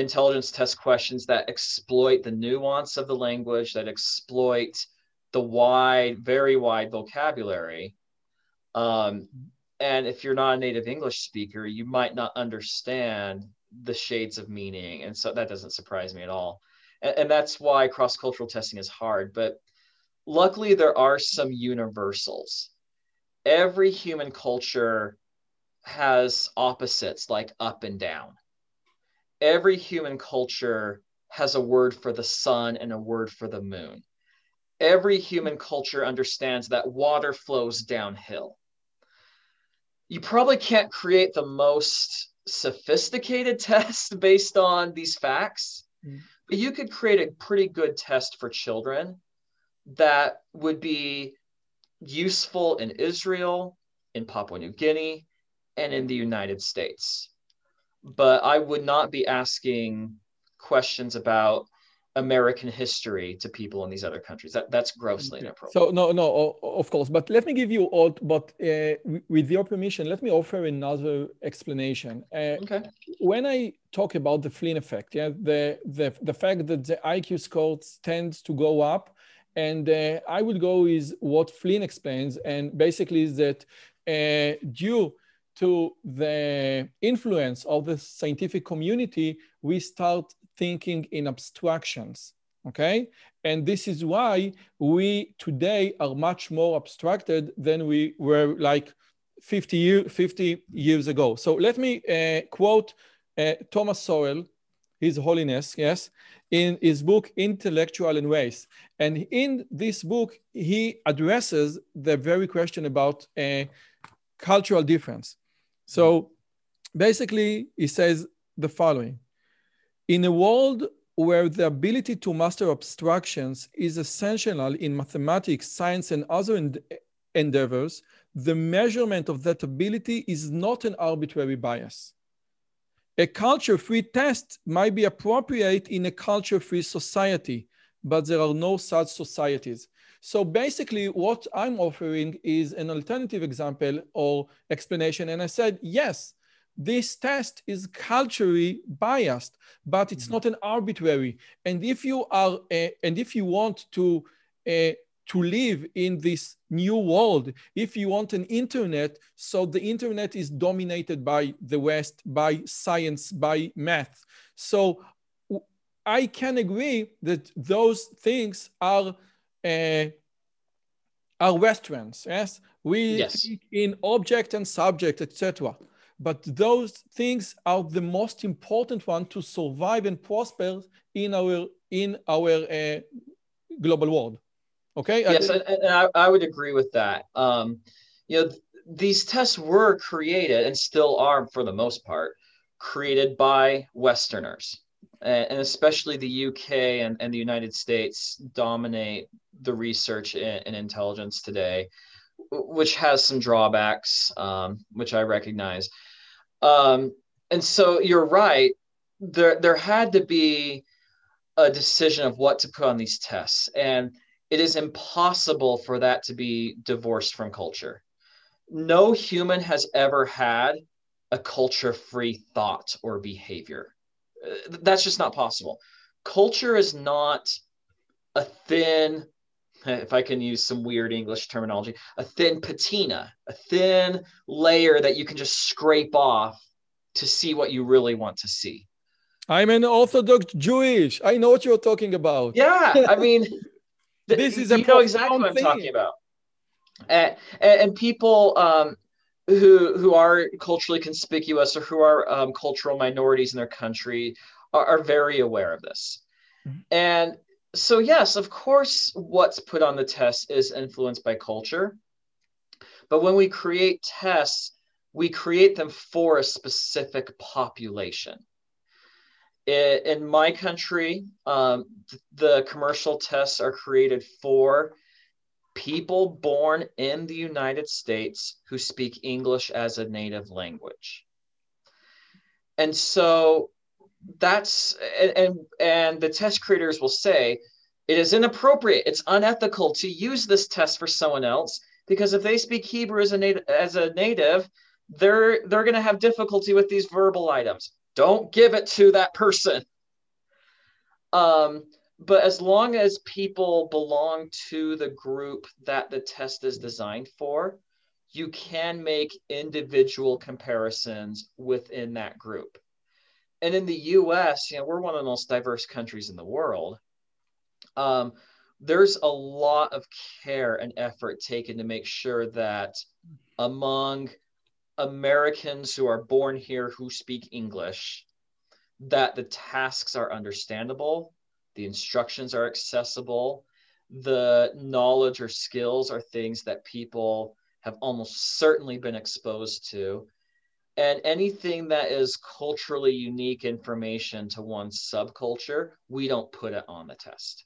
intelligence test questions that exploit the nuance of the language, that exploit the wide, very wide vocabulary. Um, and if you're not a native English speaker, you might not understand the shades of meaning. And so that doesn't surprise me at all. And, and that's why cross cultural testing is hard. But luckily, there are some universals. Every human culture has opposites like up and down every human culture has a word for the sun and a word for the moon. Every human culture understands that water flows downhill. You probably can't create the most sophisticated test based on these facts, mm. but you could create a pretty good test for children that would be useful in Israel, in Papua New Guinea, and in the United States but I would not be asking questions about American history to people in these other countries. That that's grossly inappropriate. So no, no, of course. But let me give you all. But uh, with your permission, let me offer another explanation. Uh, okay. When I talk about the Flynn effect, yeah, the the the fact that the IQ scores tend to go up, and uh, I will go is what Flynn explains, and basically is that uh, due to the influence of the scientific community, we start thinking in abstractions. Okay. And this is why we today are much more abstracted than we were like 50, year, 50 years ago. So let me uh, quote uh, Thomas Sowell, His Holiness, yes, in his book Intellectuals and Race. And in this book, he addresses the very question about uh, cultural difference. So basically, he says the following In a world where the ability to master abstractions is essential in mathematics, science, and other end- endeavors, the measurement of that ability is not an arbitrary bias. A culture free test might be appropriate in a culture free society, but there are no such societies. So basically, what I'm offering is an alternative example or explanation. And I said, yes, this test is culturally biased, but it's mm-hmm. not an arbitrary. And if you are, uh, and if you want to uh, to live in this new world, if you want an internet, so the internet is dominated by the West, by science, by math. So I can agree that those things are uh, are Westerns. Yes, we yes. think in object and subject, etc. But those things are the most important one to survive and prosper in our in our uh, global world. Okay. Yes, and, and I, I, would agree with that. Um, you know, th- these tests were created and still are, for the most part, created by Westerners, and, and especially the UK and, and the United States dominate the research in intelligence today, which has some drawbacks, um, which I recognize. Um, and so you're right. There, there had to be a decision of what to put on these tests, and it is impossible for that to be divorced from culture. No human has ever had a culture free thought or behavior. Uh, that's just not possible. Culture is not a thin, if I can use some weird English terminology, a thin patina, a thin layer that you can just scrape off to see what you really want to see. I'm an Orthodox Jewish. I know what you're talking about. Yeah, I mean, this is you know exactly what I'm thing. talking about. And, and people um, who who are culturally conspicuous or who are um, cultural minorities in their country are, are very aware of this. Mm-hmm. And so, yes, of course, what's put on the test is influenced by culture. But when we create tests, we create them for a specific population. In my country, um, the commercial tests are created for people born in the United States who speak English as a native language. And so that's and, and and the test creators will say it is inappropriate it's unethical to use this test for someone else because if they speak hebrew as a native as a native they're they're going to have difficulty with these verbal items don't give it to that person um but as long as people belong to the group that the test is designed for, you can make individual comparisons within that group. And in the US, you know, we're one of the most diverse countries in the world. Um, there's a lot of care and effort taken to make sure that among Americans who are born here who speak English, that the tasks are understandable the instructions are accessible. The knowledge or skills are things that people have almost certainly been exposed to. And anything that is culturally unique information to one subculture we don't put it on the test.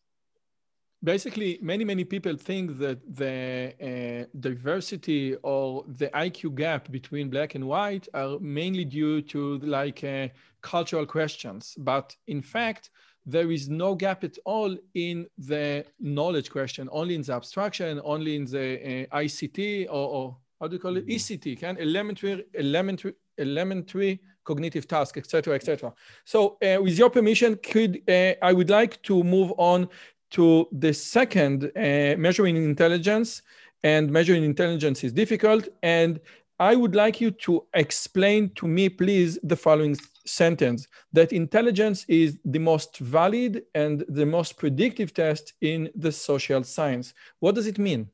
Basically many many people think that the uh, diversity or the iq gap between black and white are mainly due to like uh, cultural questions. But in fact there is no gap at all in the knowledge question, only in the abstraction, only in the uh, ICT or, or, how do you call it? Mm-hmm. ECT, can elementary, elementary, elementary cognitive task, etc., etc. So, uh, with your permission, could uh, I would like to move on to the second uh, measuring intelligence, and measuring intelligence is difficult, and I would like you to explain to me, please, the following sentence that intelligence is the most valid and the most predictive test in the social science. What does it mean?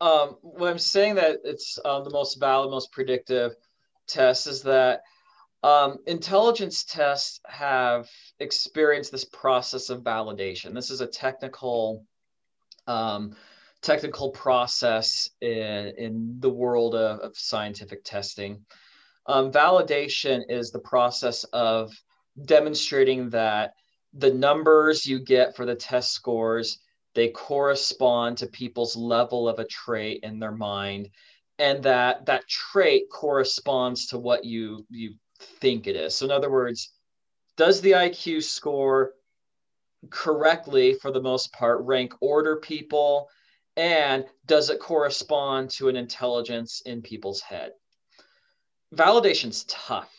Um, when I'm saying that it's um, the most valid, most predictive test, is that um, intelligence tests have experienced this process of validation. This is a technical um, technical process in, in the world of, of scientific testing. Um, validation is the process of demonstrating that the numbers you get for the test scores they correspond to people's level of a trait in their mind and that that trait corresponds to what you you think it is so in other words does the iq score correctly for the most part rank order people and does it correspond to an intelligence in people's head validation's tough.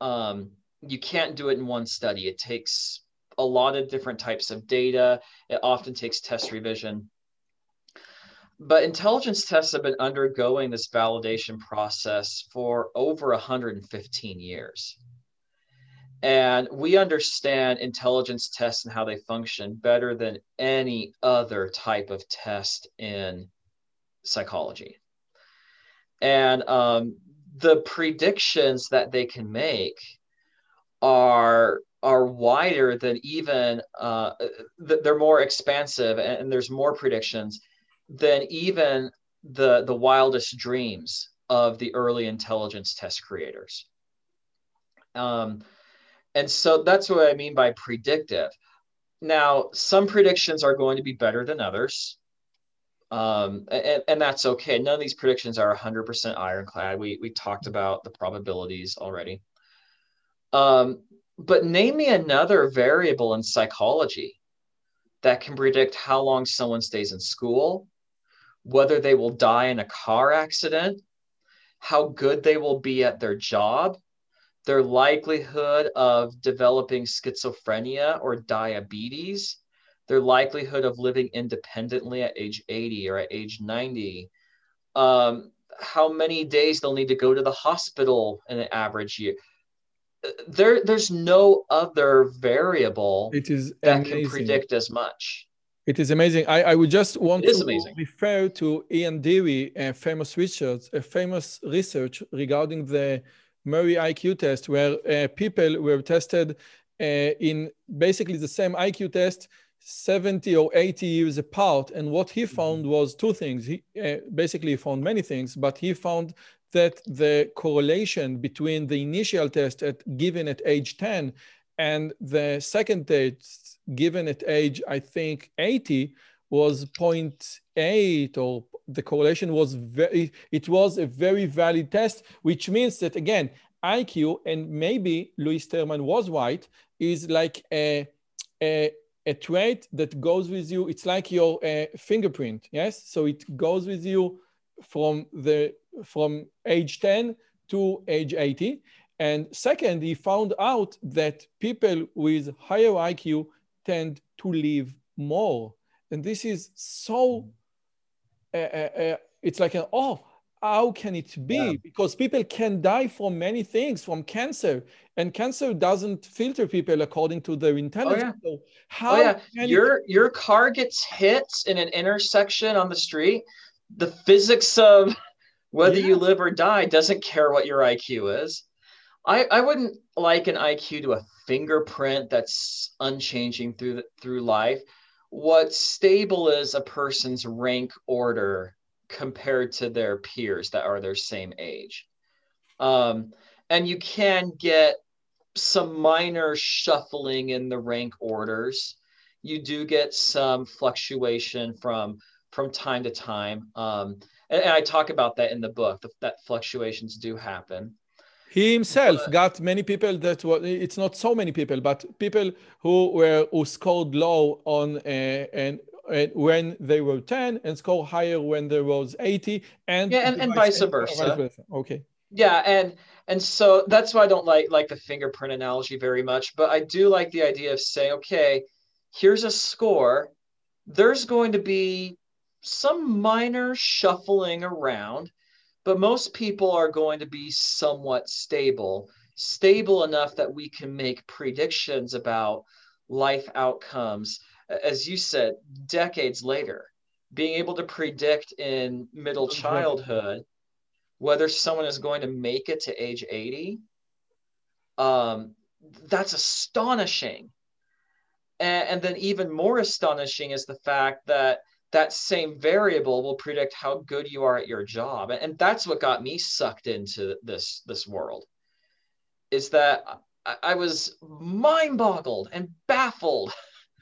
Um, you can't do it in one study. It takes a lot of different types of data. It often takes test revision. But intelligence tests have been undergoing this validation process for over 115 years. And we understand intelligence tests and how they function better than any other type of test in psychology. And um, the predictions that they can make are are wider than even uh, they're more expansive and there's more predictions than even the the wildest dreams of the early intelligence test creators um, and so that's what i mean by predictive. Now some predictions are going to be better than others. Um, and, and that's okay. None of these predictions are 100% ironclad. We we talked about the probabilities already. Um, but name me another variable in psychology that can predict how long someone stays in school, whether they will die in a car accident, how good they will be at their job, their likelihood of developing schizophrenia or diabetes, their likelihood of living independently at age 80 or at age 90, um, how many days they'll need to go to the hospital in an average year there there's no other variable it is that amazing. can predict as much it is amazing i, I would just want to amazing. refer to ian deary a famous research a famous research regarding the murray iq test where uh, people were tested uh, in basically the same iq test 70 or 80 years apart and what he found mm-hmm. was two things he uh, basically found many things but he found that the correlation between the initial test at, given at age 10 and the second test given at age, I think, 80 was 0.8 or the correlation was very, it was a very valid test, which means that again, IQ, and maybe Lewis Terman was right, is like a, a, a trait that goes with you. It's like your uh, fingerprint, yes? So it goes with you from the from age 10 to age 80. And second, he found out that people with higher IQ tend to live more. And this is so, Uh, uh, uh, it's like, an, oh, how can it be? Yeah. Because people can die from many things, from cancer, and cancer doesn't filter people according to their intelligence. Oh, yeah. So oh, how oh, yeah. your it... your car gets hit in an intersection on the street, the physics of whether yeah. you live or die doesn't care what your IQ is. I, I wouldn't like an IQ to a fingerprint that's unchanging through the, through life. What's stable is a person's rank order compared to their peers that are their same age. Um, and you can get some minor shuffling in the rank orders. You do get some fluctuation from from time to time. Um, and, and I talk about that in the book that fluctuations do happen. He himself got many people that were, it's not so many people, but people who were who scored low on uh, and and when they were 10 and score higher when there was 80 and yeah and, and vice, versa. vice versa. Okay. Yeah and and so that's why i don't like like the fingerprint analogy very much but i do like the idea of saying okay here's a score. There's going to be some minor shuffling around, but most people are going to be somewhat stable, stable enough that we can make predictions about life outcomes. As you said, decades later, being able to predict in middle childhood whether someone is going to make it to age 80 um, that's astonishing and, and, then even more astonishing is the fact that that same variable will predict how good you are at your job. And, that's what got me sucked into this this world is that I, was mind boggled and baffled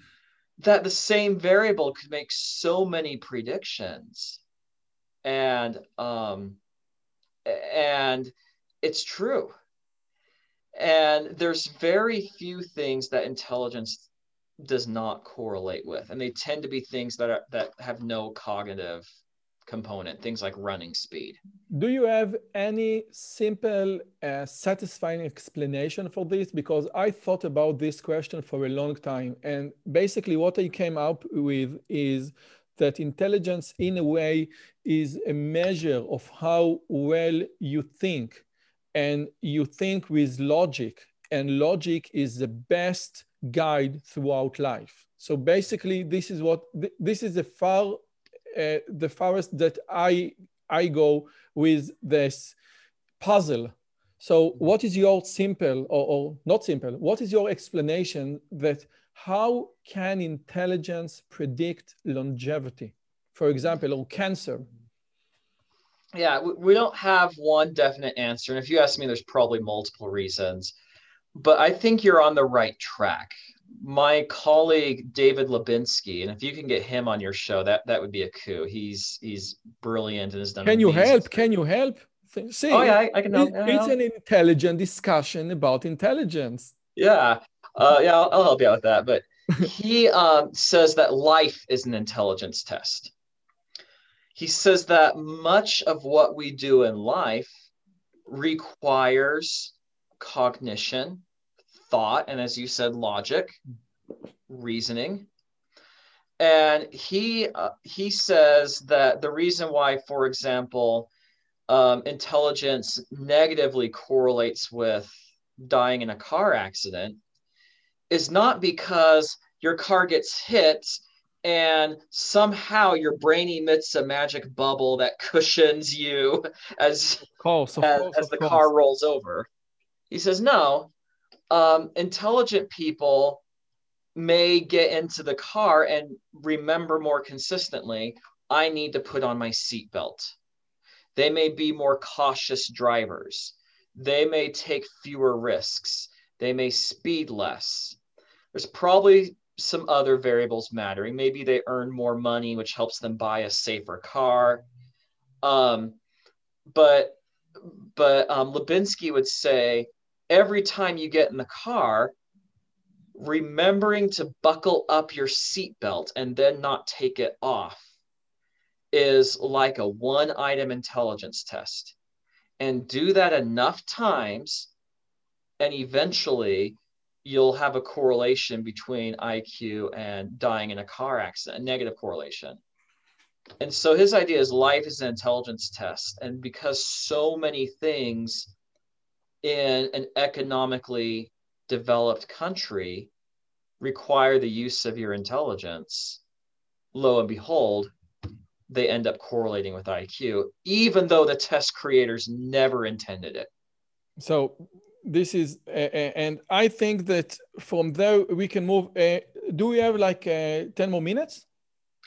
that the same variable could make so many predictions. And um and it's true. And there's very few things that intelligence does not correlate with and they tend to be things that are that have no cognitive component things like running speed. Do you have any simple uh, satisfying explanation for this? Because i thought about this question for a long time and basically what i came up with is that intelligence in a way is a measure of how well you think and you think with logic and logic is the best guide throughout life. So basically, this is what this is the far uh, the farthest that I I go with this puzzle. So, what is your simple or, or not simple? What is your explanation that how can intelligence predict longevity, for example, or cancer? Yeah, we don't have one definite answer. And if you ask me, there's probably multiple reasons. But I think you're on the right track. My colleague David Lubinski, and if you can get him on your show, that that would be a coup. He's he's brilliant and has done. Can you help? Can you help? See, oh yeah, I, I can help. It's an intelligent discussion about intelligence. Yeah, uh, yeah, I'll, I'll, help you out with that. But he um, says that life is an intelligence test he says that much of what we do in life requires cognition, thought, and as you said, logic, reasoning. And he uh, he says that the reason why, for example, um, intelligence negatively correlates with dying in a car accident is not because your car gets hit and somehow your brain emits a magic bubble that cushions you as course, as, course, as the car rolls over. He says, no, um, intelligent people may get into the car and remember more consistently, I need to put on my seatbelt. They may be more cautious drivers. They may take fewer risks. They may speed less. There's probably some other variables mattering. Maybe they earn more money, which helps them buy a safer car. Um, but but um, Lubinski would say every time you get in the car, remembering to buckle up your seatbelt and then not take it off is like a one item intelligence test. And do that enough times, and eventually you'll have a correlation between IQ and dying in a car accident, a negative correlation. And so his idea is life is an intelligence test. And because so many things in an economically developed country require the use of your intelligence, lo and behold, they end up correlating with IQ, even though the test creators never intended it. So this is uh, and i think that from there we can move uh, do we have like uh, 10 more minutes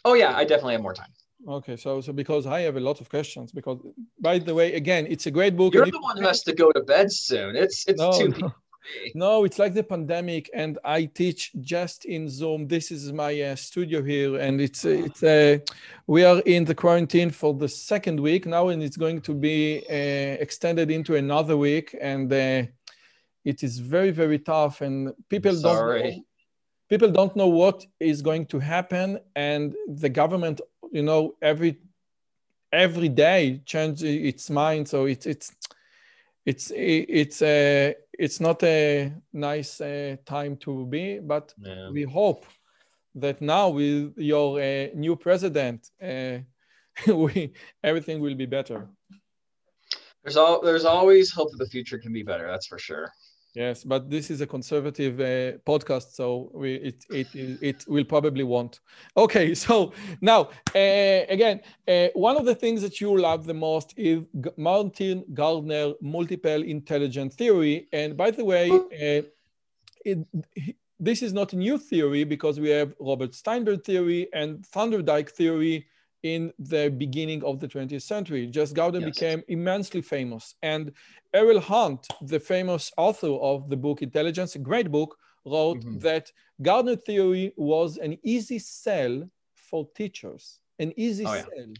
oh yeah i definitely have more time okay so so because i have a lot of questions because by the way again it's a great book you're the one who has to go to bed soon it's it's no, too no. no it's like the pandemic and i teach just in zoom this is my uh, studio here and it's uh, it's uh, we are in the quarantine for the second week now and it's going to be uh, extended into another week and uh, it is very very tough and people Sorry. don't know, people don't know what is going to happen and the government you know every every day change its mind. So it's it's it's it's a it's not a nice uh, time to be but yeah. we hope that now with your uh, new president uh, we everything will be better. There's all there's always hope that the future can be better that's for sure Yes, but this is a conservative uh, podcast, so we, it, it, it will probably want. Okay, so now, uh, again, uh, one of the things that you love the most is Martin Gardner multiple intelligence theory. And by the way, uh, it, this is not a new theory because we have Robert Sternberg theory and Thorndike theory in the beginning of the 20th century. Just Gardner yes. became immensely famous. And Earl Hunt, the famous author of the book Intelligence, a great book, wrote mm-hmm. that Gardner theory was an easy sell for teachers, an easy oh, sell.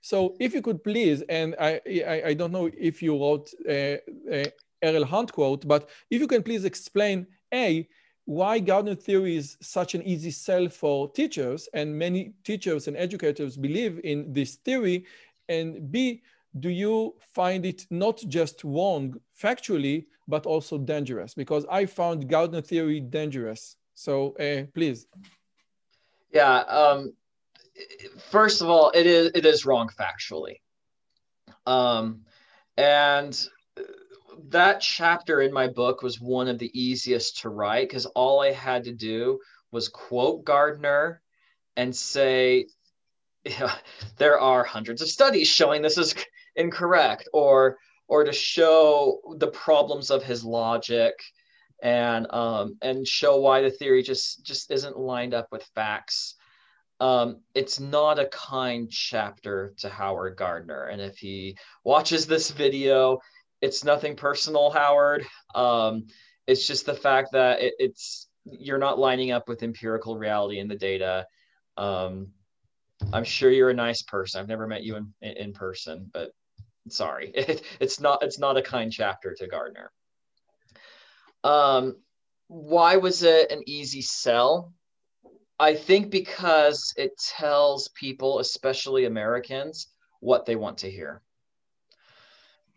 So if you could please, and I, I, I don't know if you wrote uh, uh, Earl Hunt quote, but if you can please explain, A, why Gardner theory is such an easy sell for teachers, and many teachers and educators believe in this theory, and B, do you find it not just wrong factually, but also dangerous? Because I found Gardner theory dangerous. So uh, please. Yeah. Um, first of all, it is it is wrong factually. Um, and that chapter in my book was one of the easiest to write because all I had to do was quote Gardner and say, yeah, there are hundreds of studies showing this is incorrect, or or to show the problems of his logic and um, and show why the theory just just isn't lined up with facts. Um, it's not a kind chapter to Howard Gardner, and if he watches this video, it's nothing personal, Howard. Um, it's just the fact that it, it's you're not lining up with empirical reality in the data. Um, I'm sure you're a nice person. I've never met you in in person, but sorry, it, it's not it's not a kind chapter to Gardner. Um, why was it an easy sell? I think because it tells people, especially Americans, what they want to hear.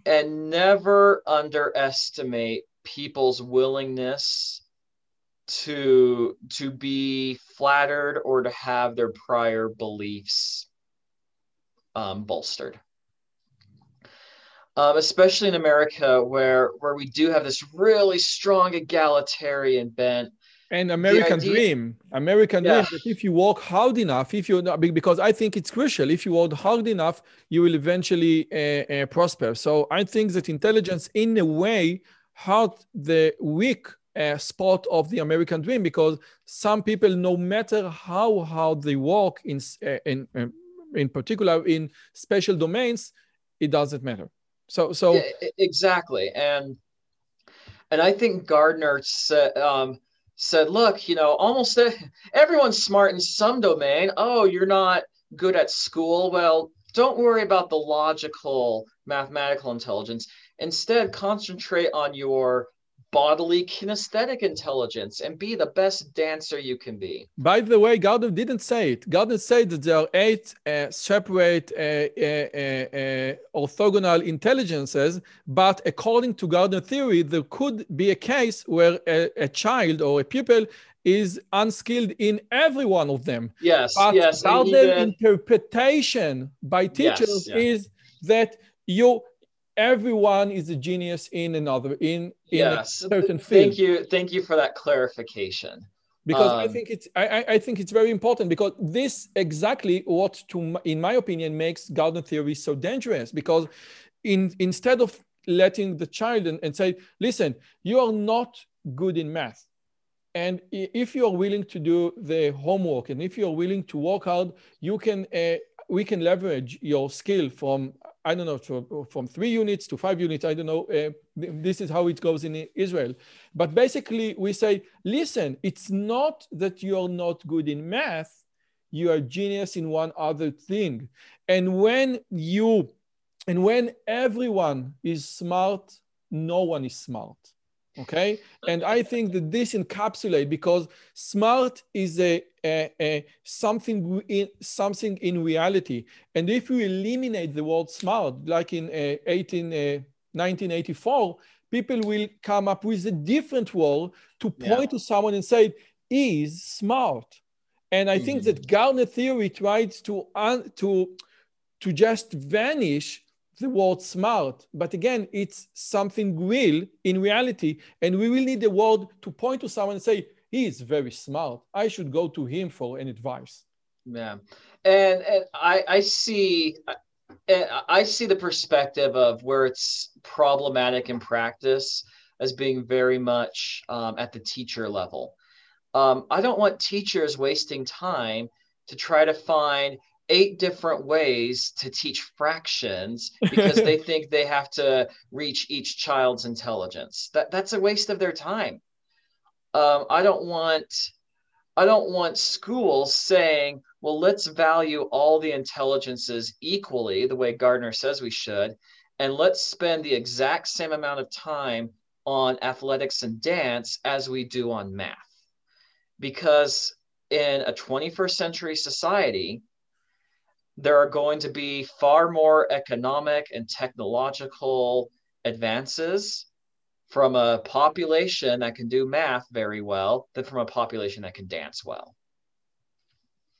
And never underestimate people's willingness to to be flattered or to have their prior beliefs um, bolstered. Um, especially in america where where we do have this really strong egalitarian bent and American idea, dream, American yeah. dream. If you work hard enough, if you because I think it's crucial. If you work hard enough, you will eventually uh, uh, prosper. So I think that intelligence, in a way, hurt the weak uh, spot of the American dream because some people, no matter how hard they work in, uh, in, uh, in particular in special domains, it doesn't matter. So, so yeah, exactly, and and I think Gardner said um, said, look, you know, almost everyone's smart in some domain. Oh, you're not good at school. Well, don't worry about the logical mathematical intelligence. Instead, concentrate on your bodily kinesthetic intelligence and be the best dancer you can be. By the way, Gardner didn't say it. Gardner said that there are eight uh, separate uh, uh, uh, orthogonal intelligences, but according to Gardner theory, there could be a case where a, a child or a pupil is unskilled in every one of them. Yes, but yes. Gardner interpretation by teachers yes, yeah. is that you everyone is a genius in another in, in yes. a certain field. Thank you, thank you for that clarification. Because um, I think it's I, I think it's very important because this exactly what to in my opinion makes garden theory so dangerous because in instead of letting the child and, and say listen you are not good in math and if you are willing to do the homework and if you are willing to work hard you can uh, we can leverage your skill from I don't know, to, from three units to five units. I don't know. Uh, this is how it goes in Israel. But basically, we say, listen, it's not that you're not good in math, you are genius in one other thing. And when you, and when everyone is smart, no one is smart okay and i think that this encapsulate because smart is a, a, a, something in something in reality and if we eliminate the word smart like in uh, 18 uh, 1984 people will come up with a different word to point yeah. to someone and say is smart and i mm-hmm. think that gardner theory tries to un, to to just vanish the word smart, but again, it's something real in reality. And we will need the word to point to someone and say, he is very smart. I should go to him for an advice. Yeah. And, and I, I see I see the perspective of where it's problematic in practice as being very much um, at the teacher level. Um, I don't want teachers wasting time to try to find eight different ways to teach fractions because they think they have to reach each child's intelligence. That that's a waste of their time. Um, I don't want I don't want schools saying, well, let's value all the intelligences equally, the way Gardner says we should, and let's spend the exact same amount of time on athletics and dance as we do on math. Because in a 21st century society, there are going to be far more economic and technological advances from a population that can do math very well than from a population that can dance well.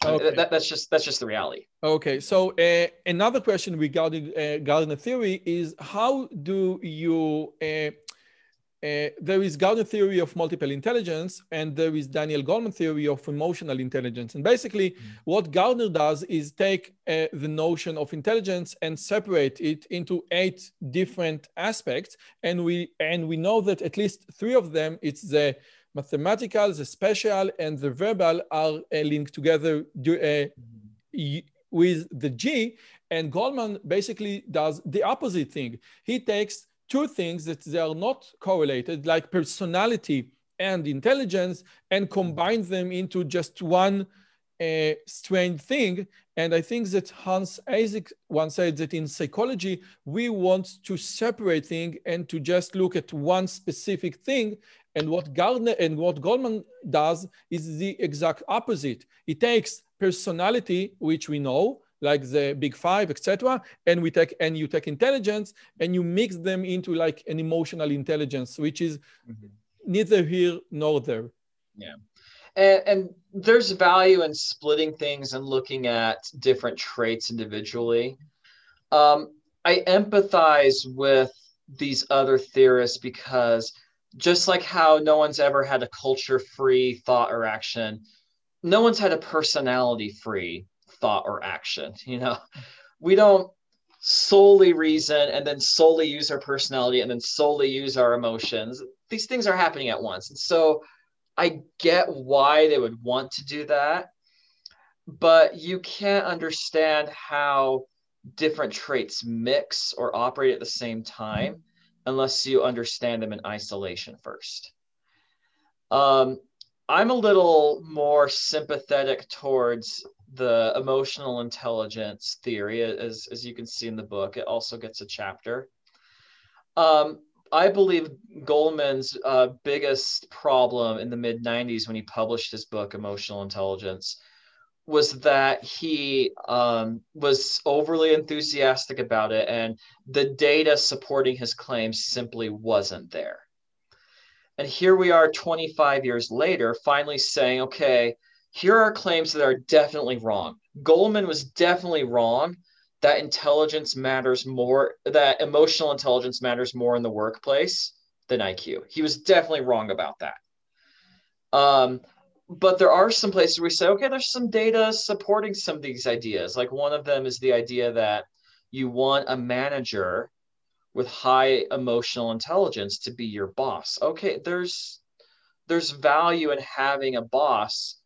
Okay. That, that's just that's just the reality. Okay, so uh, another question regarding uh, Gardner theory is how do you uh, uh, there is Gardner theory of multiple intelligence, and there is Daniel Goleman theory of emotional intelligence. And basically, mm-hmm. what Gardner does is take uh, the notion of intelligence and separate it into eight different aspects. And we and we know that at least three of them, it's the mathematical, the spatial, and the verbal are uh, linked together mm-hmm. with the G. And Goleman basically does the opposite thing. He takes two things that they are not correlated, like personality and intelligence, and combine them into just one uh, strange thing. And I think that Hans Eysenck once said that in psychology, we want to separate things and to just look at one specific thing. And what Gardner and what Goleman does is the exact opposite. It takes personality, which we know, like the big five, etc. And we take and you take intelligence and you mix them into like an emotional intelligence, which is mm-hmm. neither here nor there. Yeah. And, and there's value in splitting things and looking at different traits individually. Um, I empathize with these other theorists because just like how no one's ever had a culture free thought or action, no one's had a personality free thought or action. You know, we don't solely reason and then solely use our personality and then solely use our emotions. These things are happening at once. And so I get why they would want to do that, but you can't understand how different traits mix or operate at the same time unless you understand them in isolation first. Um, I'm a little more sympathetic towards the emotional intelligence theory, as, as you can see in the book. It also gets a chapter. Um, I believe Goleman's uh, biggest problem in the mid 90s when he published his book, Emotional Intelligence, was that he um, was overly enthusiastic about it and the data supporting his claims simply wasn't there. And here we are 25 years later, finally saying, okay, here are claims that are definitely wrong. Goleman was definitely wrong that intelligence matters more, that emotional intelligence matters more in the workplace than IQ. He was definitely wrong about that. Um, but there are some places where we say, okay, there's some data supporting some of these ideas. Like one of them is the idea that you want a manager with high emotional intelligence to be your boss. Okay, there's there's value in having a boss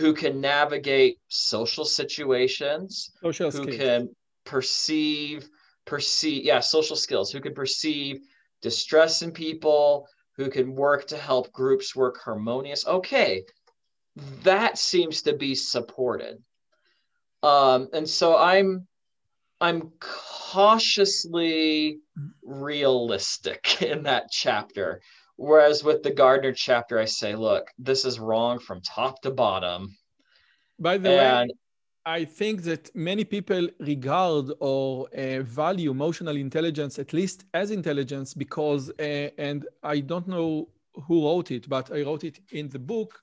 who can navigate social situations, social who skills. can perceive, perceive, yeah, social skills, who can perceive distress in people, who can work to help groups work harmonious. Okay, that seems to be supported. Um, and so I'm I'm cautiously realistic in that chapter Whereas with the Gardner chapter, I say, look, this is wrong from top to bottom. By the and, way, I think that many people regard or uh, value emotional intelligence at least as intelligence because, uh, and I don't know who wrote it, but I wrote it in the book.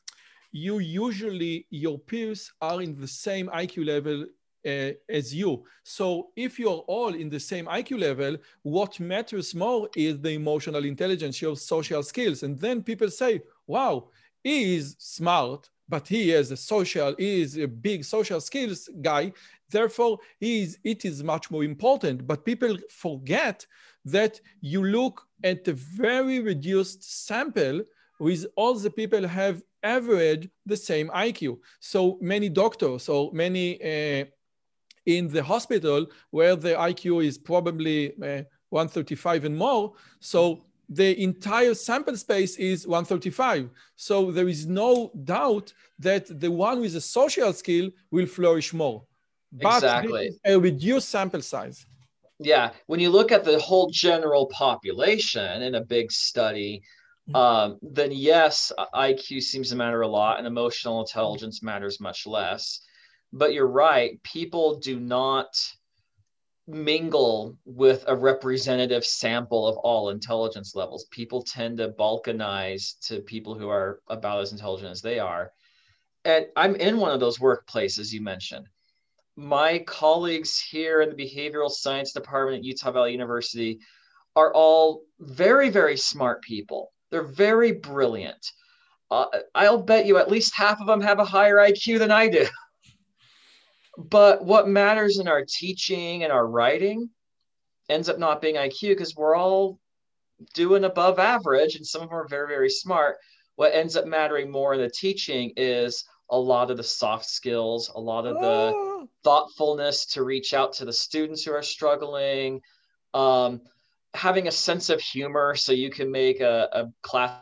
You usually, your peers are in the same IQ level uh, as you. So if you're all in the same IQ level, what matters more is the emotional intelligence, your social skills. And then people say, wow, he is smart, but he is a social, he is a big social skills guy. Therefore, he is, it is much more important. But people forget that you look at a very reduced sample with all the people have average the same IQ. So many doctors or many uh, in the hospital where the IQ is probably uh, 135 and more. So the entire sample space is 135. So there is no doubt that the one with a social skill will flourish more. But exactly. a reduced sample size. Yeah. When you look at the whole general population in a big study, mm-hmm. um, then yes, IQ seems to matter a lot and emotional intelligence matters much less but you're right people do not mingle with a representative sample of all intelligence levels people tend to balkanize to people who are about as intelligent as they are and i'm in one of those workplaces you mentioned my colleagues here in the behavioral science department at utah valley university are all very, very smart people. They're very brilliant. Uh, I'll bet you at least half of them have a higher IQ than I do. but what matters in our teaching and our writing ends up not being IQ because we're all doing above average and some of them are very, very smart. What ends up mattering more in the teaching is a lot of the soft skills, a lot of the oh. thoughtfulness to reach out to the students who are struggling, um, having a sense of humor so you can make a, a class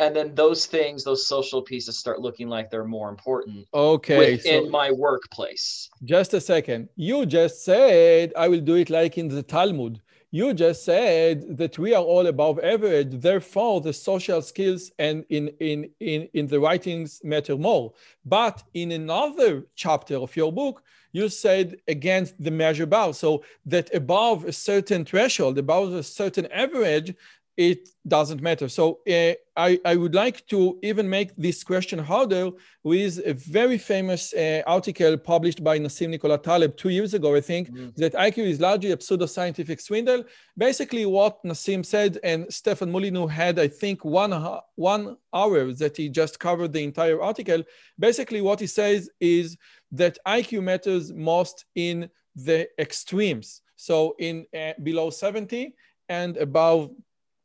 and then those things those social pieces start looking like they're more important okay in so my workplace. Just a second. You just said i will do it like in the talmud. You just said that we are all above average therefore the social skills and in in in, in the writings matter more. But in another chapter of your book you said against the measure bar. So that above a certain threshold above a certain average it doesn't matter. So uh, I, I would like to even make this question harder with a very famous uh, article published by Nassim Nicholas Taleb two years ago, I think, mm. that IQ is largely a pseudo-scientific swindle. Basically what Nassim said, and Stefan Molyneux had, I think, one, one hour that he just covered the entire article. Basically what he says is that IQ matters most in the extremes. So in uh, below 70 and above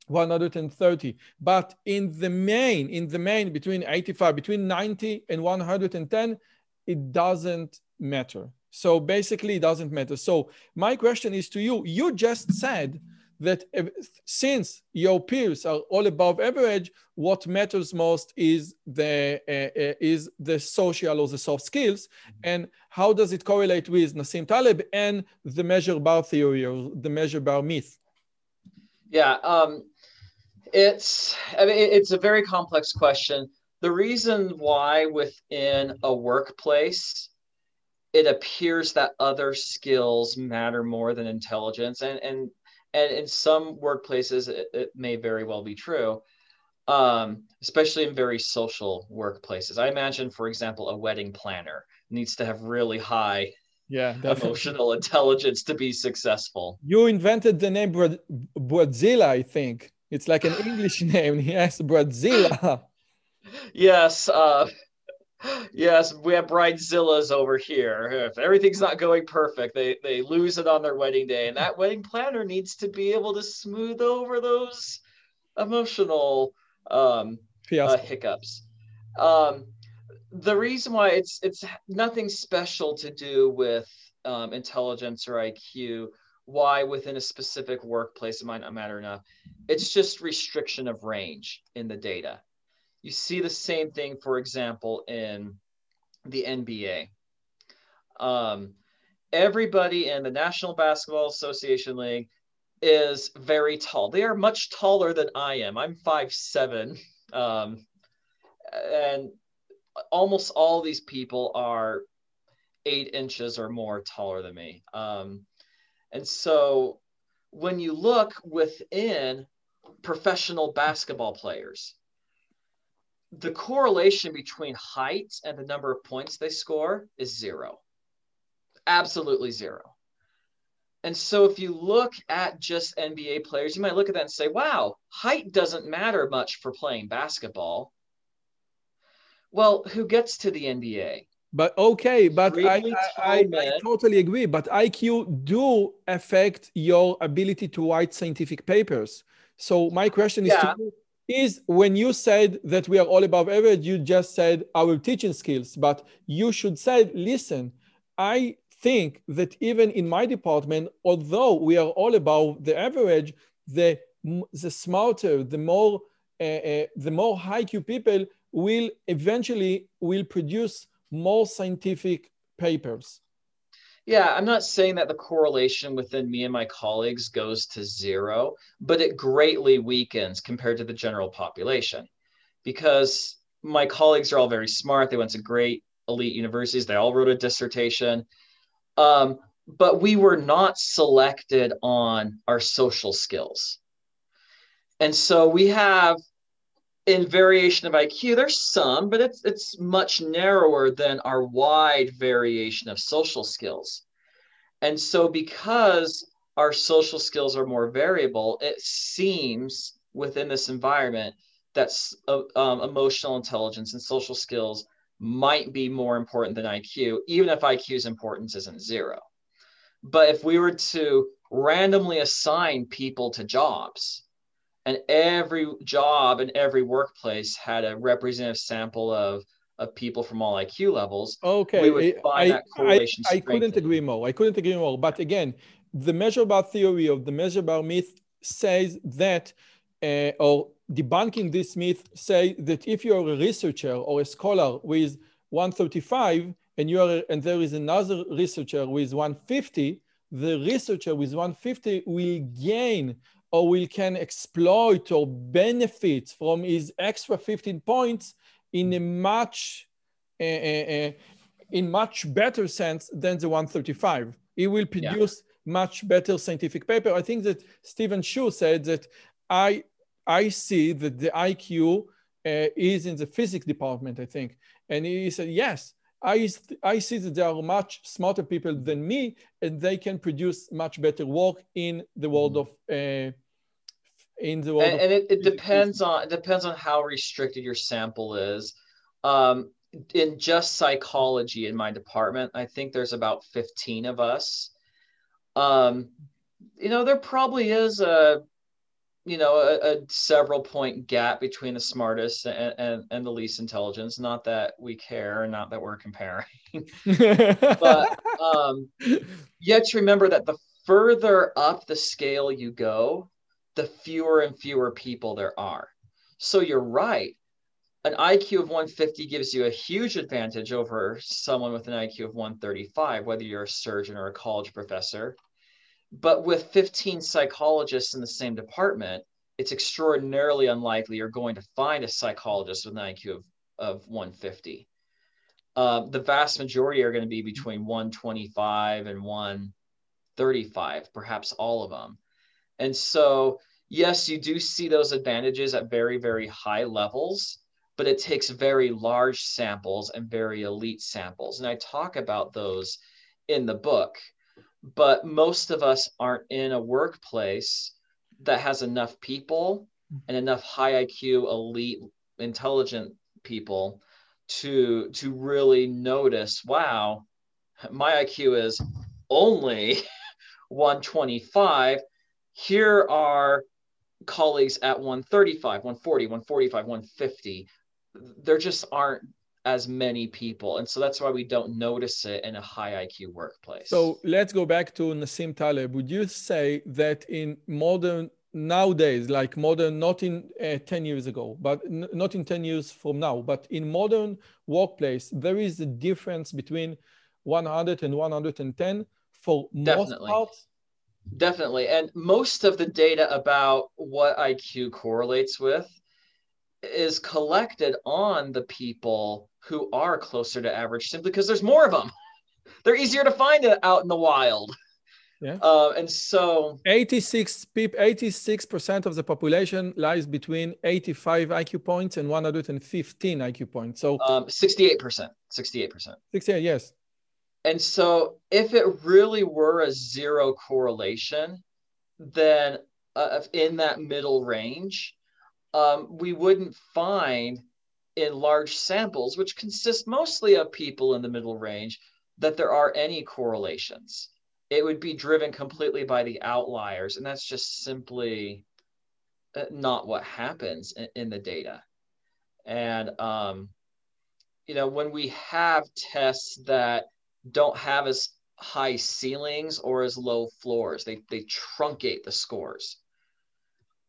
130 but in the main in the main between 85 between 90 and 110 it doesn't matter. So basically it doesn't matter. So my question is to you you just said that since your peers are all above average what matters most is the uh, uh, is the social or the soft skills and how does it correlate with nassim taleb and the measure bar theory or the measure bar myth? Yeah um, it's I mean, it's a very complex question. The reason why within a workplace it appears that other skills matter more than intelligence, and and and in some workplaces it, it may very well be true, um, especially in very social workplaces. I imagine, for example, a wedding planner needs to have really high yeah definitely. emotional intelligence to be successful. You invented the name Brazil, I think. It's like an English name. Yes, Bridezilla. yes. Uh, yes, we have bridezillas over here. If everything's not going perfect, they, they lose it on their wedding day. And that wedding planner needs to be able to smooth over those emotional um, uh, hiccups. Um, the reason why it's it's nothing special to do with um, intelligence or IQ why within a specific workplace it might not matter enough. It's just restriction of range in the data. You see the same thing, for example, in the NBA. Um, everybody in the National Basketball Association League is very tall. They are much taller than I am. I'm five seven, um, and almost all these people are eight inches or more taller than me. Um, and so when you look within professional basketball players, the correlation between height and the number of points they score is zero. Absolutely zero. And so if you look at just NBA players, you might look at that and say, wow, height doesn't matter much for playing basketball. Well, who gets to the NBA? But okay, but I, I, I, totally agree. But IQ do affect your ability to write scientific papers. So my question is yeah. you, is when you said that we are all above average, you just said our teaching skills, but you should say, listen, I think that even in my department, although we are all above the average, the the smarter, the more uh, uh, the more high IQ people will eventually will produce more scientific papers. Yeah, I'm not saying that the correlation within me and my colleagues goes to zero, but it greatly weakens compared to the general population because my colleagues are all very smart. They went to great elite universities, they all wrote a dissertation. Um, but we were not selected on our social skills. And so we have in variation of IQ, there's some, but it's it's much narrower than our wide variation of social skills. And so because our social skills are more variable, it seems within this environment that uh, um, emotional intelligence and social skills might be more important than IQ, even if IQ's importance isn't zero. But if we were to randomly assign people to jobs, and every job and every workplace had a representative sample of of people from all IQ levels, okay, we would find I, that correlation. I, I couldn't agree more. I couldn't agree more. But again, the measure bar theory of the measure bar myth says that, uh, or debunking this myth say that if you're a researcher or a scholar with 135 and you are and there is another researcher with 150, the researcher with 150 will gain or we can exploit or benefit from his extra 15 points in a much uh, uh, in much better sense than the 135. he will produce yeah. much better scientific paper. I think that stephen Chu said that I I see that the IQ uh, is in the physics department, I think. And he said, yes, I, I see that there are much smarter people than me, and they can produce much better work in the world of uh, in the world. And, and it, it depends on it depends on how restricted your sample is. Um, in just psychology in my department, I think there's about 15 of us. Um, you know, there probably is a you know a, a, several point gap between the smartest and, and, and the least intelligence not that we care not that we're comparing. But um yet remember that the further up the scale you go the fewer and fewer people there are. So you're right. An iq of 150 gives you a huge advantage over someone with an iq of 135 whether you're a surgeon or a college professor but with 15 psychologists in the same department, it's extraordinarily unlikely you're going to find a psychologist with an IQ of, of 150. Uh, the vast majority are going to be between 125 and 135, perhaps all of them. And so, yes, you do see those advantages at very, very high levels, but it takes very large samples and very elite samples. And I talk about those in the book but most of us aren't in a workplace that has enough people and enough high IQ, elite, intelligent people to to really notice, wow, my IQ is only 125. Here are colleagues at 135, 140, 145, 150. There just aren't as many people. And so that's why we don't notice it in a high IQ workplace. So let's go back to Nassim Taleb. Would you say that in modern nowadays, like modern, not in uh, 10 years ago, but n- not in 10 years from now, but in modern workplace, there is a difference between 100 and 110 for Definitely. most parts? Definitely. And most of the data about what IQ correlates with is collected on the people who are closer to average simply because there's more of them. They're easier to find out in the wild. Yeah. Uh, and so 86 people, 86% of the population lies between 85 IQ points and 115 IQ points. So um, 68%, 68%. 68, yes. And so if it really were a zero correlation, then uh, in that middle range, um, we wouldn't find in large samples, which consist mostly of people in the middle range, that there are any correlations. It would be driven completely by the outliers, and that's just simply uh, not what happens in, in the data. And um, you know, when we have tests that don't have as high ceilings or as low floors, they they truncate the scores.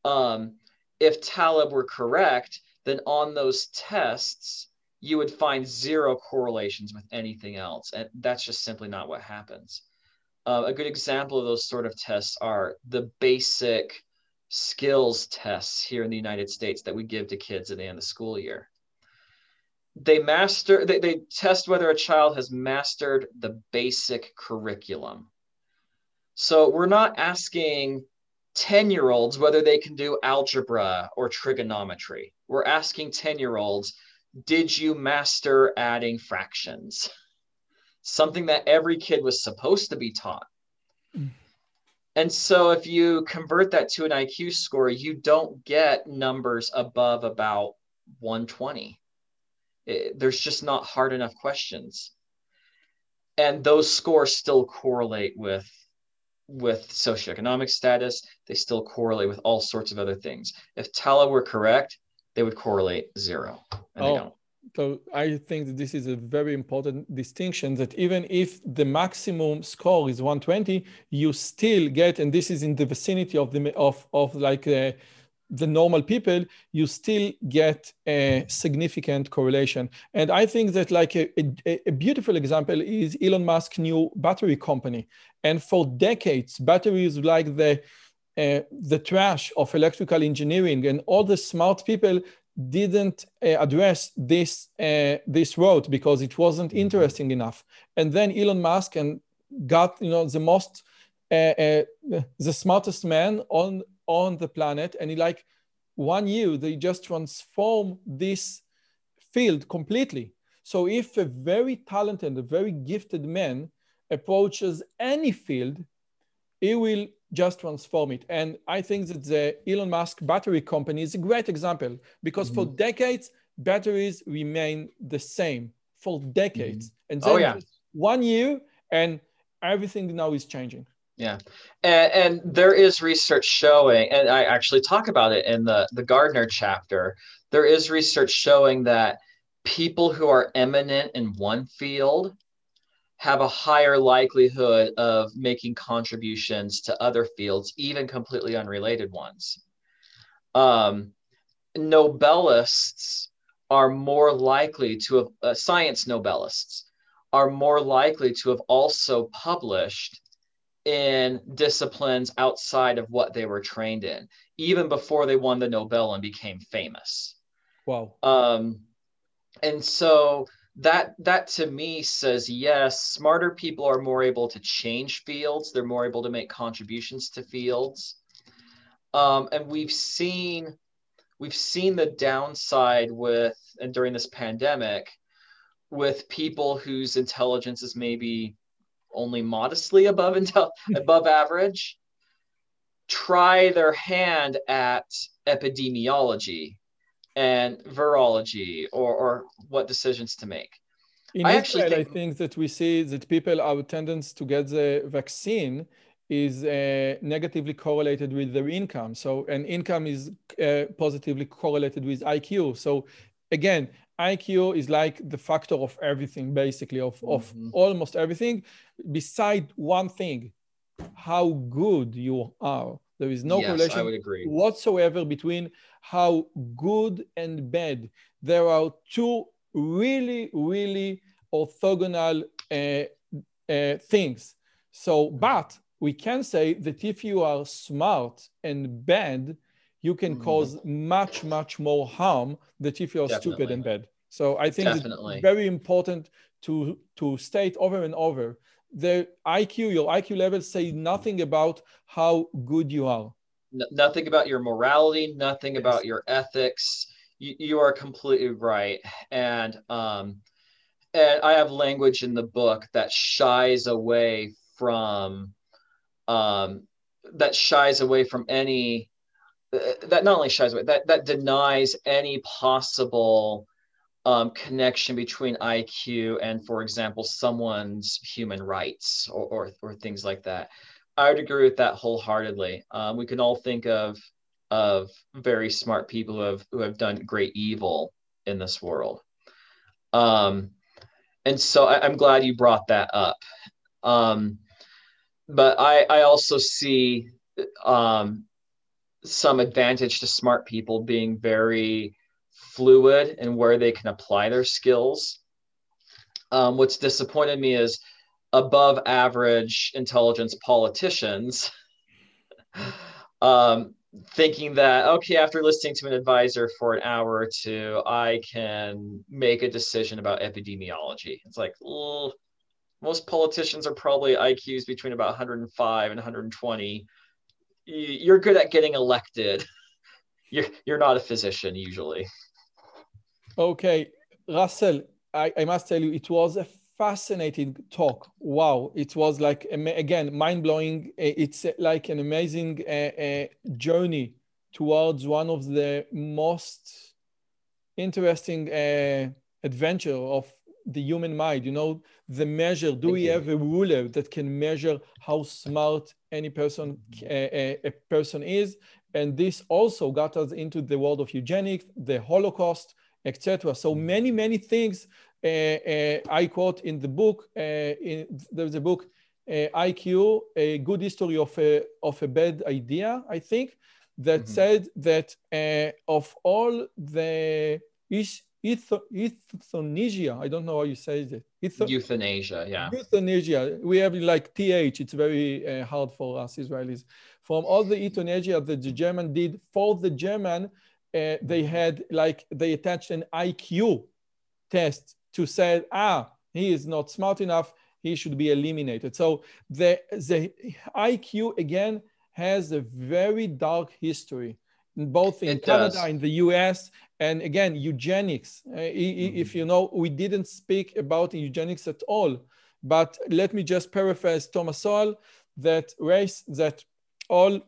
Um, if Taleb were correct, then on those tests, you would find zero correlations with anything else. And that's just simply not what happens. Uh, a good example of those sort of tests are the basic skills tests here in the United States that we give to kids at the end of the school year. They master, they, they test whether a child has mastered the basic curriculum. So we're not asking 10 year olds whether they can do algebra or trigonometry. We're asking 10 year olds, did you master adding fractions? Something that every kid was supposed to be taught. Mm. And so if you convert that to an IQ score, you don't get numbers above about 120. It, there's just not hard enough questions. And those scores still correlate with with socioeconomic status. They still correlate with all sorts of other things. If Taleb were correct, they would correlate zero. oh, so I think that this is a very important distinction that even if the maximum score is 120, you still get, and this is in the vicinity of the of of like uh, the normal people, you still get a significant correlation. And I think that like a, a, a beautiful example is Elon Musk's new battery company. And for decades, batteries like the uh, the trash of electrical engineering and all the smart people didn't uh, address this uh, this road because it wasn't mm-hmm. interesting enough. And then Elon Musk and got you know the most uh, uh, the smartest man on on the planet, and in like one year they just transform this field completely. So if a very talented, and a very gifted man approaches any field, he will just transform it. And I think that the Elon Musk battery company is a great example because mm-hmm. for decades, batteries remain the same for decades. Mm-hmm. And oh, then oh, yeah. one year and everything now is changing. Yeah. And, and, there is research showing, and I actually talk about it in the, the Gardner chapter. There is research showing that people who are eminent in one field have a higher likelihood of making contributions to other fields, even completely unrelated ones. Um, Nobelists are more likely to have, uh, science Nobelists are more likely to have also published in disciplines outside of what they were trained in, even before they won the Nobel and became famous. Wow. Um, and so that that to me says yes smarter people are more able to change fields they're more able to make contributions to fields um, and we've seen we've seen the downside with and during this pandemic with people whose intelligence is maybe only modestly above intel above average try their hand at epidemiology and virology or, or what decisions to make. In I Israel, think... I think that we see that people, our tendency to get the vaccine is uh, negatively correlated with their income. So, and income is uh, positively correlated with IQ. So, again, IQ is like the factor of everything, basically, of, mm-hmm. of almost everything, beside one thing how good you are. There is no yes, correlation whatsoever between how good and bad. There are two really, really orthogonal uh, uh, things. So, but we can say that if you are smart and bad, you can mm-hmm. cause much, much more harm than if you are Definitely. stupid and bad. So I think Definitely. it's very important to to state over and over the IQ, your IQ level say nothing about how good you are. nothing about your morality, nothing yes. about your ethics. You, you are completely right. And um, and I have language in the book that shies away from um, that shies away from any that not only shies away that that denies any possible um, connection between IQ and, for example, someone's human rights or, or, or things like that. I would agree with that wholeheartedly. Um, we can all think of of very smart people who have who have done great evil in this world. Um, and so I, am glad you brought that up. Um, but I I also see um, some advantage to smart people being very fluid and where they can apply their skills. Um, what's disappointed me is above average intelligence politicians um, thinking that, okay, after listening to an advisor for an hour or two, I can make a decision about epidemiology. It's like, most politicians are probably IQs between about 105 and 120. You're good at getting elected. You're, you're not a physician usually. Okay, Russell, I, I must tell you, it was a fascinating talk. Wow, it was like again mind blowing. It's like an amazing uh, uh, journey towards one of the most interesting uh, adventure of the human mind. You know, the measure. Do Thank we you. have a ruler that can measure how smart any person a, a person is? And this also got us into the world of eugenics, the Holocaust, etc. So mm. many, many things uh, uh, I quote in the book. Uh, in, there's a book, IQ, a good history of a, of a bad idea, I think, that mm-hmm. said that of all the is, euthanasia, I don't know how you say it. Euth- euthanasia, yeah. Euthanasia. We have like TH, it's very uh, hard for us Israelis. From all the euthanasia that the German did for the German, uh, they had like, they attached an IQ test to say, ah, he is not smart enough, he should be eliminated. So the, the IQ, again, has a very dark history, both in it Canada, does. in the US, and again, eugenics. Uh, mm-hmm. If you know, we didn't speak about eugenics at all, but let me just paraphrase Thomas Sowell, that race, that all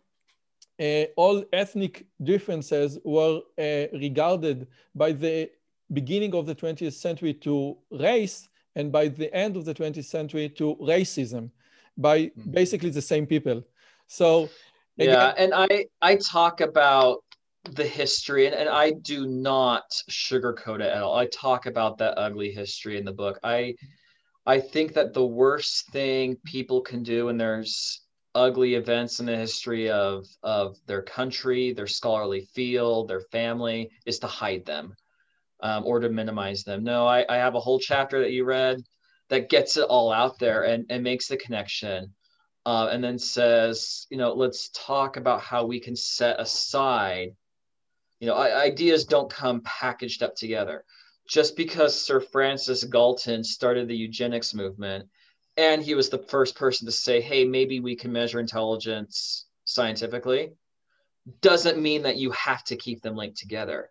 uh, all ethnic differences were uh, regarded by the beginning of the 20th century to race and by the end of the 20th century to racism by hmm. basically the same people so again, yeah and i i talk about the history and, and i do not sugarcoat it at all i talk about that ugly history in the book i i think that the worst thing people can do when there's ugly events in the history of of their country their scholarly field their family is to hide them um, or to minimize them. No, I, I have a whole chapter that you read that gets it all out there and, and makes the connection. Uh, and then says, you know, let's talk about how we can set aside, you know, ideas don't come packaged up together. Just because Sir Francis Galton started the eugenics movement and he was the first person to say, hey, maybe we can measure intelligence scientifically, doesn't mean that you have to keep them linked together.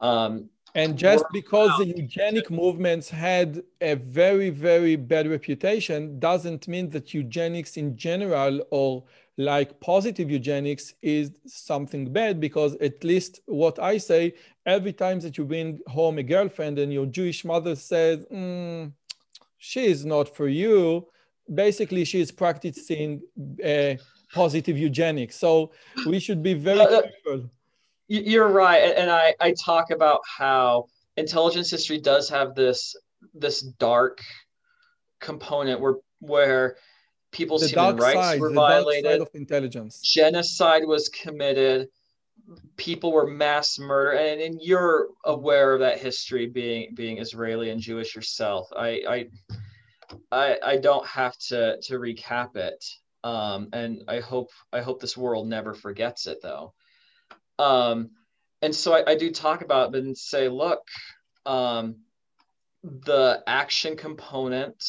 Um, and just because the eugenic movements had a very, very bad reputation doesn't mean that eugenics in general or like positive eugenics is something bad because at least what I say, every time that you bring home a girlfriend and your Jewish mother says, mm, she is not for you, basically she is practicing uh, positive eugenics. So we should be very careful you're right and i i talk about how intelligence history does have this this dark component where where people's the human rights side, were violated. of intelligence. Genocide was committed. People were mass murdered and, and you're aware of that history being being israeli and jewish yourself. I i i, I don't have to to recap it. Um, and i hope i hope this world never forgets it though. Um, and so I, I, do talk about it and say, look, um, the action component,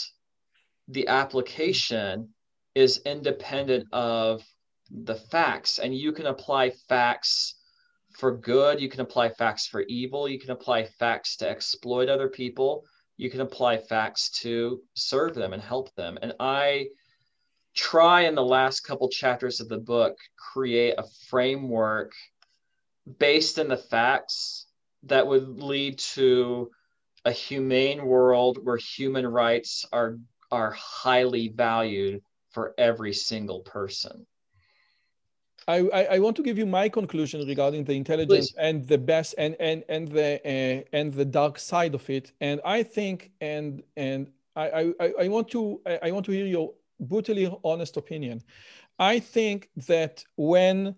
the application is independent of the facts, and you can apply facts for good, you can apply facts for evil, you can apply facts to exploit other people, you can apply facts to serve them and help them. And I try in the last couple chapters of the book create a framework based in the facts that would lead to a humane world where human rights are are highly valued for every single person. I, I, want to give you my conclusion regarding the intelligence Please. and the best and and and the uh, and the dark side of it. And I think and and I I, I want to I want to hear your brutally honest opinion. I think that when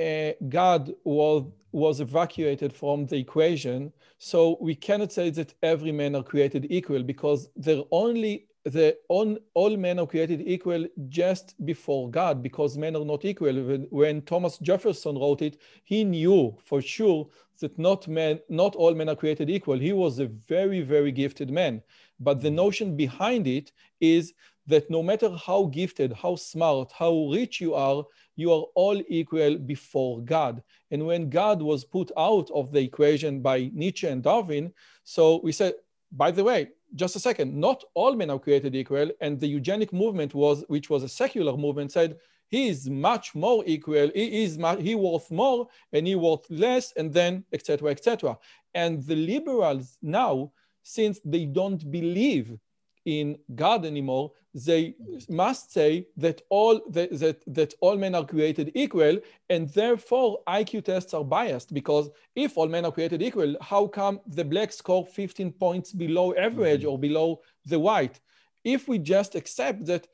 uh, God was, was evacuated from the equation. So we cannot say that every man are created equal because they're only the on, all men are created equal just before God because men are not equal. When, when Thomas Jefferson wrote it, he knew for sure that not men, not all men are created equal. He was a very, very gifted man. But the notion behind it is that no matter how gifted, how smart, how rich you are, you are all equal before God. And when God was put out of the equation by Nietzsche and Darwin, so we said, by the way, just a second, not all men are created equal. And the eugenic movement was, which was a secular movement, said he is much more equal, he is much, he worth more and he worth less, and then etc. etc. And the liberals now, since they don't believe in God anymore, they must say that all that, that, that all men are created equal, and therefore IQ tests are biased because if all men are created equal, how come the black score 15 points below average mm-hmm. or below the white? If we just accept that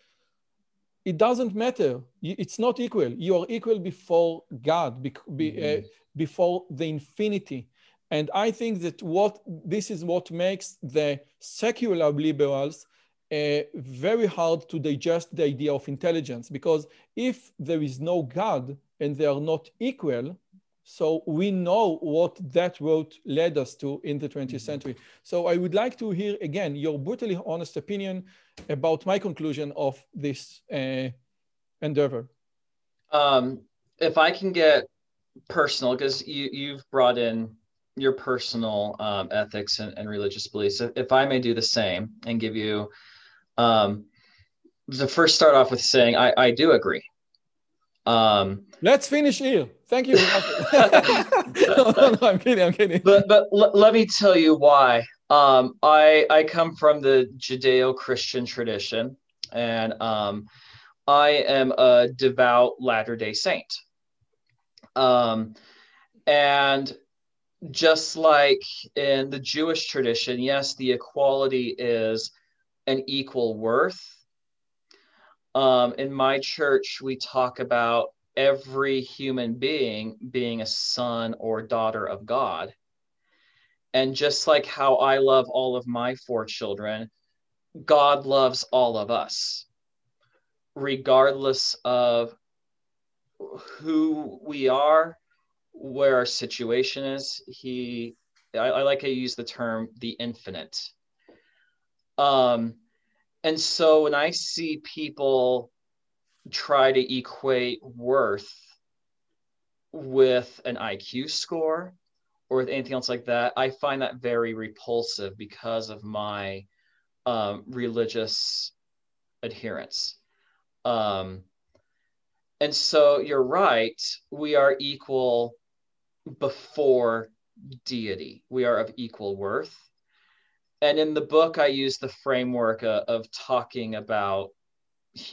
it doesn't matter, it's not equal. You are equal before God, be, be, mm-hmm. uh, before the infinity. And I think that what this is what makes the secular liberals uh, very hard to digest the idea of intelligence because if there is no God and they are not equal, so we know what that road led us to in the 20th mm-hmm. century. So I would like to hear again your brutally honest opinion about my conclusion of this uh, endeavor. Um, if I can get personal, because you, you've brought in your personal um, ethics and, and, religious beliefs, if, if I may do the same and give you um, the first start off with saying I, I do agree. Um, Let's finish here. Thank you. no, no, I'm kidding. I'm kidding. But but l- let me tell you why. Um, I I come from the Judeo-Christian tradition, and um, I am a devout Latter-day Saint. Um, and just like in the Jewish tradition, yes, the equality is an equal worth. Um, in my church, we talk about every human being being a son or daughter of God. And just like how I love all of my four children, God loves all of us, regardless of who we are, where our situation is. He, I, I like to use the term the infinite. Um, and so when I see people try to equate worth with an IQ score or with anything else like that, I find that very repulsive because of my um, religious adherence. Um, and so you're right, we are equal before deity, we are of equal worth. And in the book i use the framework uh, of talking about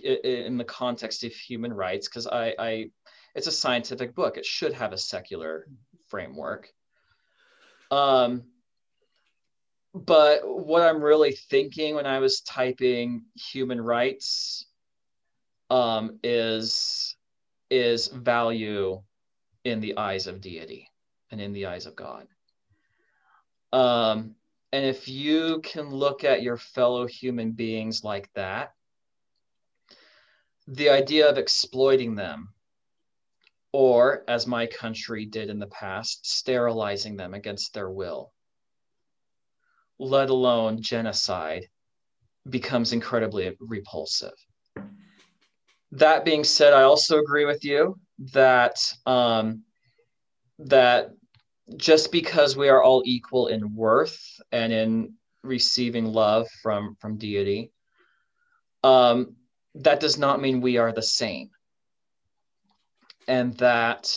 in the context of human rights because I, I it's a scientific book. It should have a secular framework. Um but what i'm really thinking when i was typing human rights um is is value in the eyes of deity and in the eyes of god um and if you can look at your fellow human beings like that, the idea of exploiting them, or as my country did in the past, sterilizing them against their will, let alone genocide, becomes incredibly repulsive. That being said, I also agree with you that um, that just because we are all equal in worth and in receiving love from from deity um, that does not mean we are the same. And that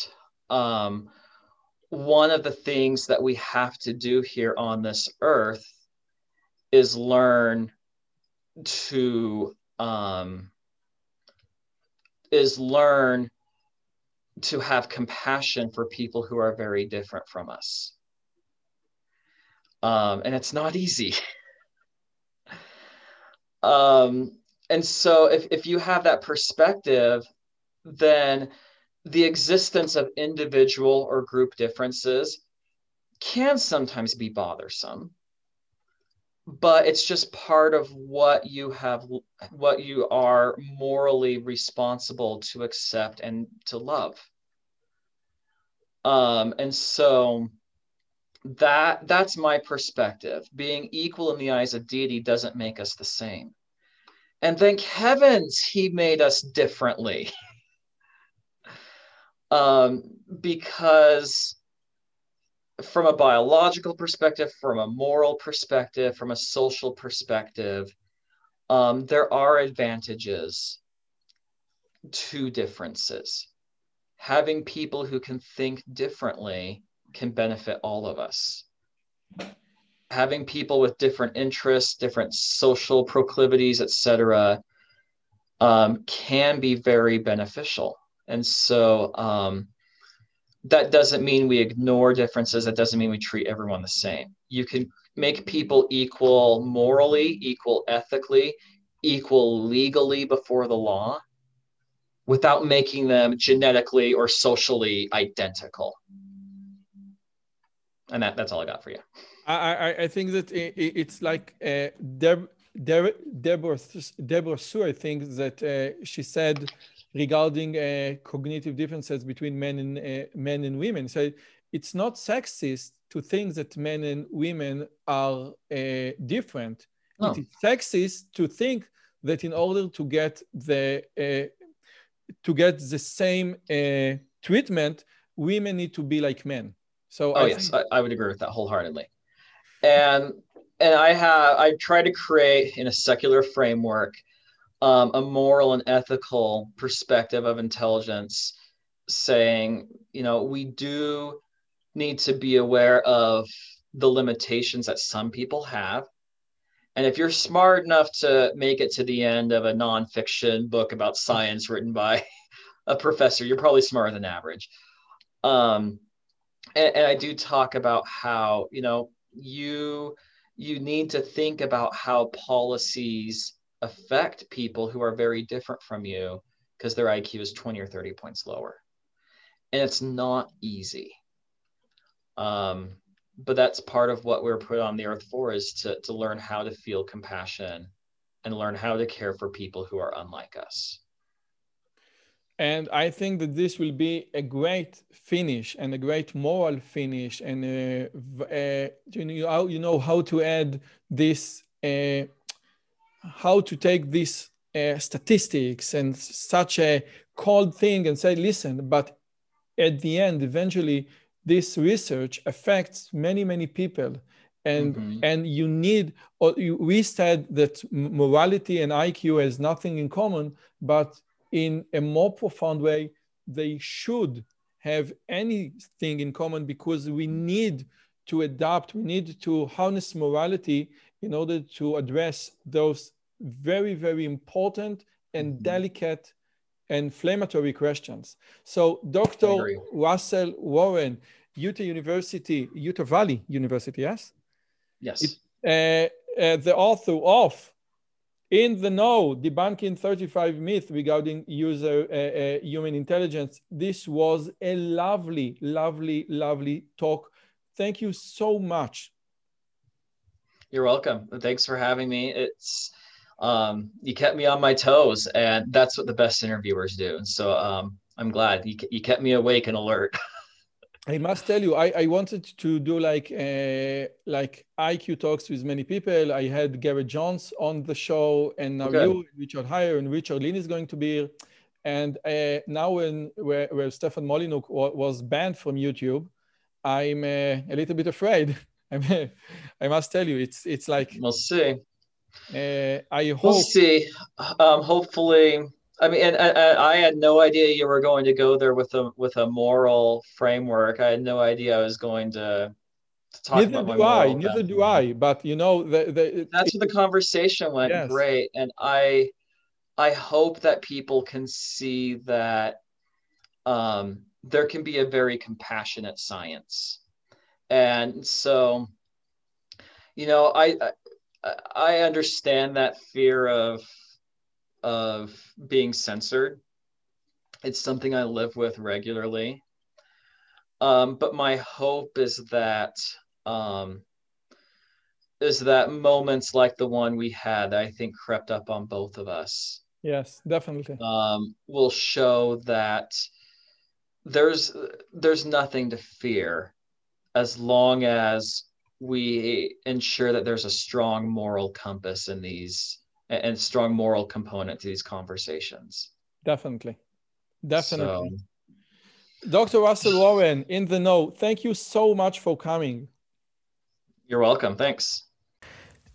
um, one of the things that we have to do here on this earth is learn to um, is learn to have compassion for people who are very different from us. Um, and it's not easy. um, and so, if, if you have that perspective, then the existence of individual or group differences can sometimes be bothersome but it's just part of what you have what you are morally responsible to accept and to love. Um and so that that's my perspective. Being equal in the eyes of deity doesn't make us the same. And thank heavens he made us differently. Um because from a biological perspective, from a moral perspective, from a social perspective, um, there are advantages to differences. Having people who can think differently can benefit all of us. Having people with different interests, different social proclivities, etc., um, can be very beneficial. And so um, that doesn't mean we ignore differences. That doesn't mean we treat everyone the same. You can make people equal morally, equal ethically, equal legally before the law without making them genetically or socially identical. And that, that's all I got for you. I, I I think that it's like uh, Deb, Deb, Deborah, Deborah I think that uh, she said regarding uh, cognitive differences between men and uh, men and women. So it's not sexist to think that men and women are uh, different. No. It is sexist to think that in order to get the uh, to get the same uh, treatment, women need to be like men. So oh I yes, I, I would agree with that wholeheartedly. And and I have I try to create in a secular framework um, a moral and ethical perspective of intelligence, saying you know we do need to be aware of the limitations that some people have. And if you're smart enough to make it to the end of a nonfiction book about science written by a professor, you're probably smarter than average. Um, and, and I do talk about how, you know, you you need to think about how policies affect people who are very different from you because their IQ is 20 or 30 points lower. And it's not easy. Um, but that's part of what we're put on the earth for is to, to learn how to feel compassion and learn how to care for people who are unlike us. And I think that this will be a great finish and a great moral finish. And uh, uh, you, know, you know how to add this, uh, how to take these uh, statistics and such a cold thing and say, listen, but at the end, eventually, this research affects many, many people. And, mm-hmm. and you need, or you, we said that morality and IQ has nothing in common, but in a more profound way, they should have anything in common because we need to adapt, we need to harness morality in order to address those very, very important and mm-hmm. delicate inflammatory questions. So, Dr. Russell Warne, Utah University, Utah Valley University, yes? Yes. It, uh, uh, the author of in the know, debunking 35 myths regarding user uh, uh, human intelligence. This was a lovely, lovely, lovely talk. Thank you so much. You're welcome. Thanks for having me. It's um, you kept me on my toes, and that's what the best interviewers do. And so um, I'm glad you, you kept me awake and alert. I must tell you, I, I wanted to do like uh, like IQ talks with many people. I had Garrett Jones on the show, and now okay. you, Richard Haier, and Richard Lynn is going to be here. And uh, now, when where, where Stefan Molyneux was banned from YouTube, I'm uh, a little bit afraid. I I must tell you, it's it's like we'll see. Uh, I hope we'll see. Um, hopefully, I mean, and, and, and, I had no idea you were going to go there with a with a moral framework. I had no idea I was going to, to talk neither about do I. Neither do I. But you know, the, the, that's where the conversation went yes. great, and I I hope that people can see that um, there can be a very compassionate science, and so you know, I I, I understand that fear of of being censored. It's something I live with regularly. Um, but my hope is that um, is that moments like the one we had, I think crept up on both of us. Yes, definitely. Um, will show that there's there's nothing to fear as long as we ensure that there's a strong moral compass in these and strong moral component to these conversations. Definitely, definitely. So, Dr. Russell Warne, in the know, thank you so much for coming. You're welcome, thanks.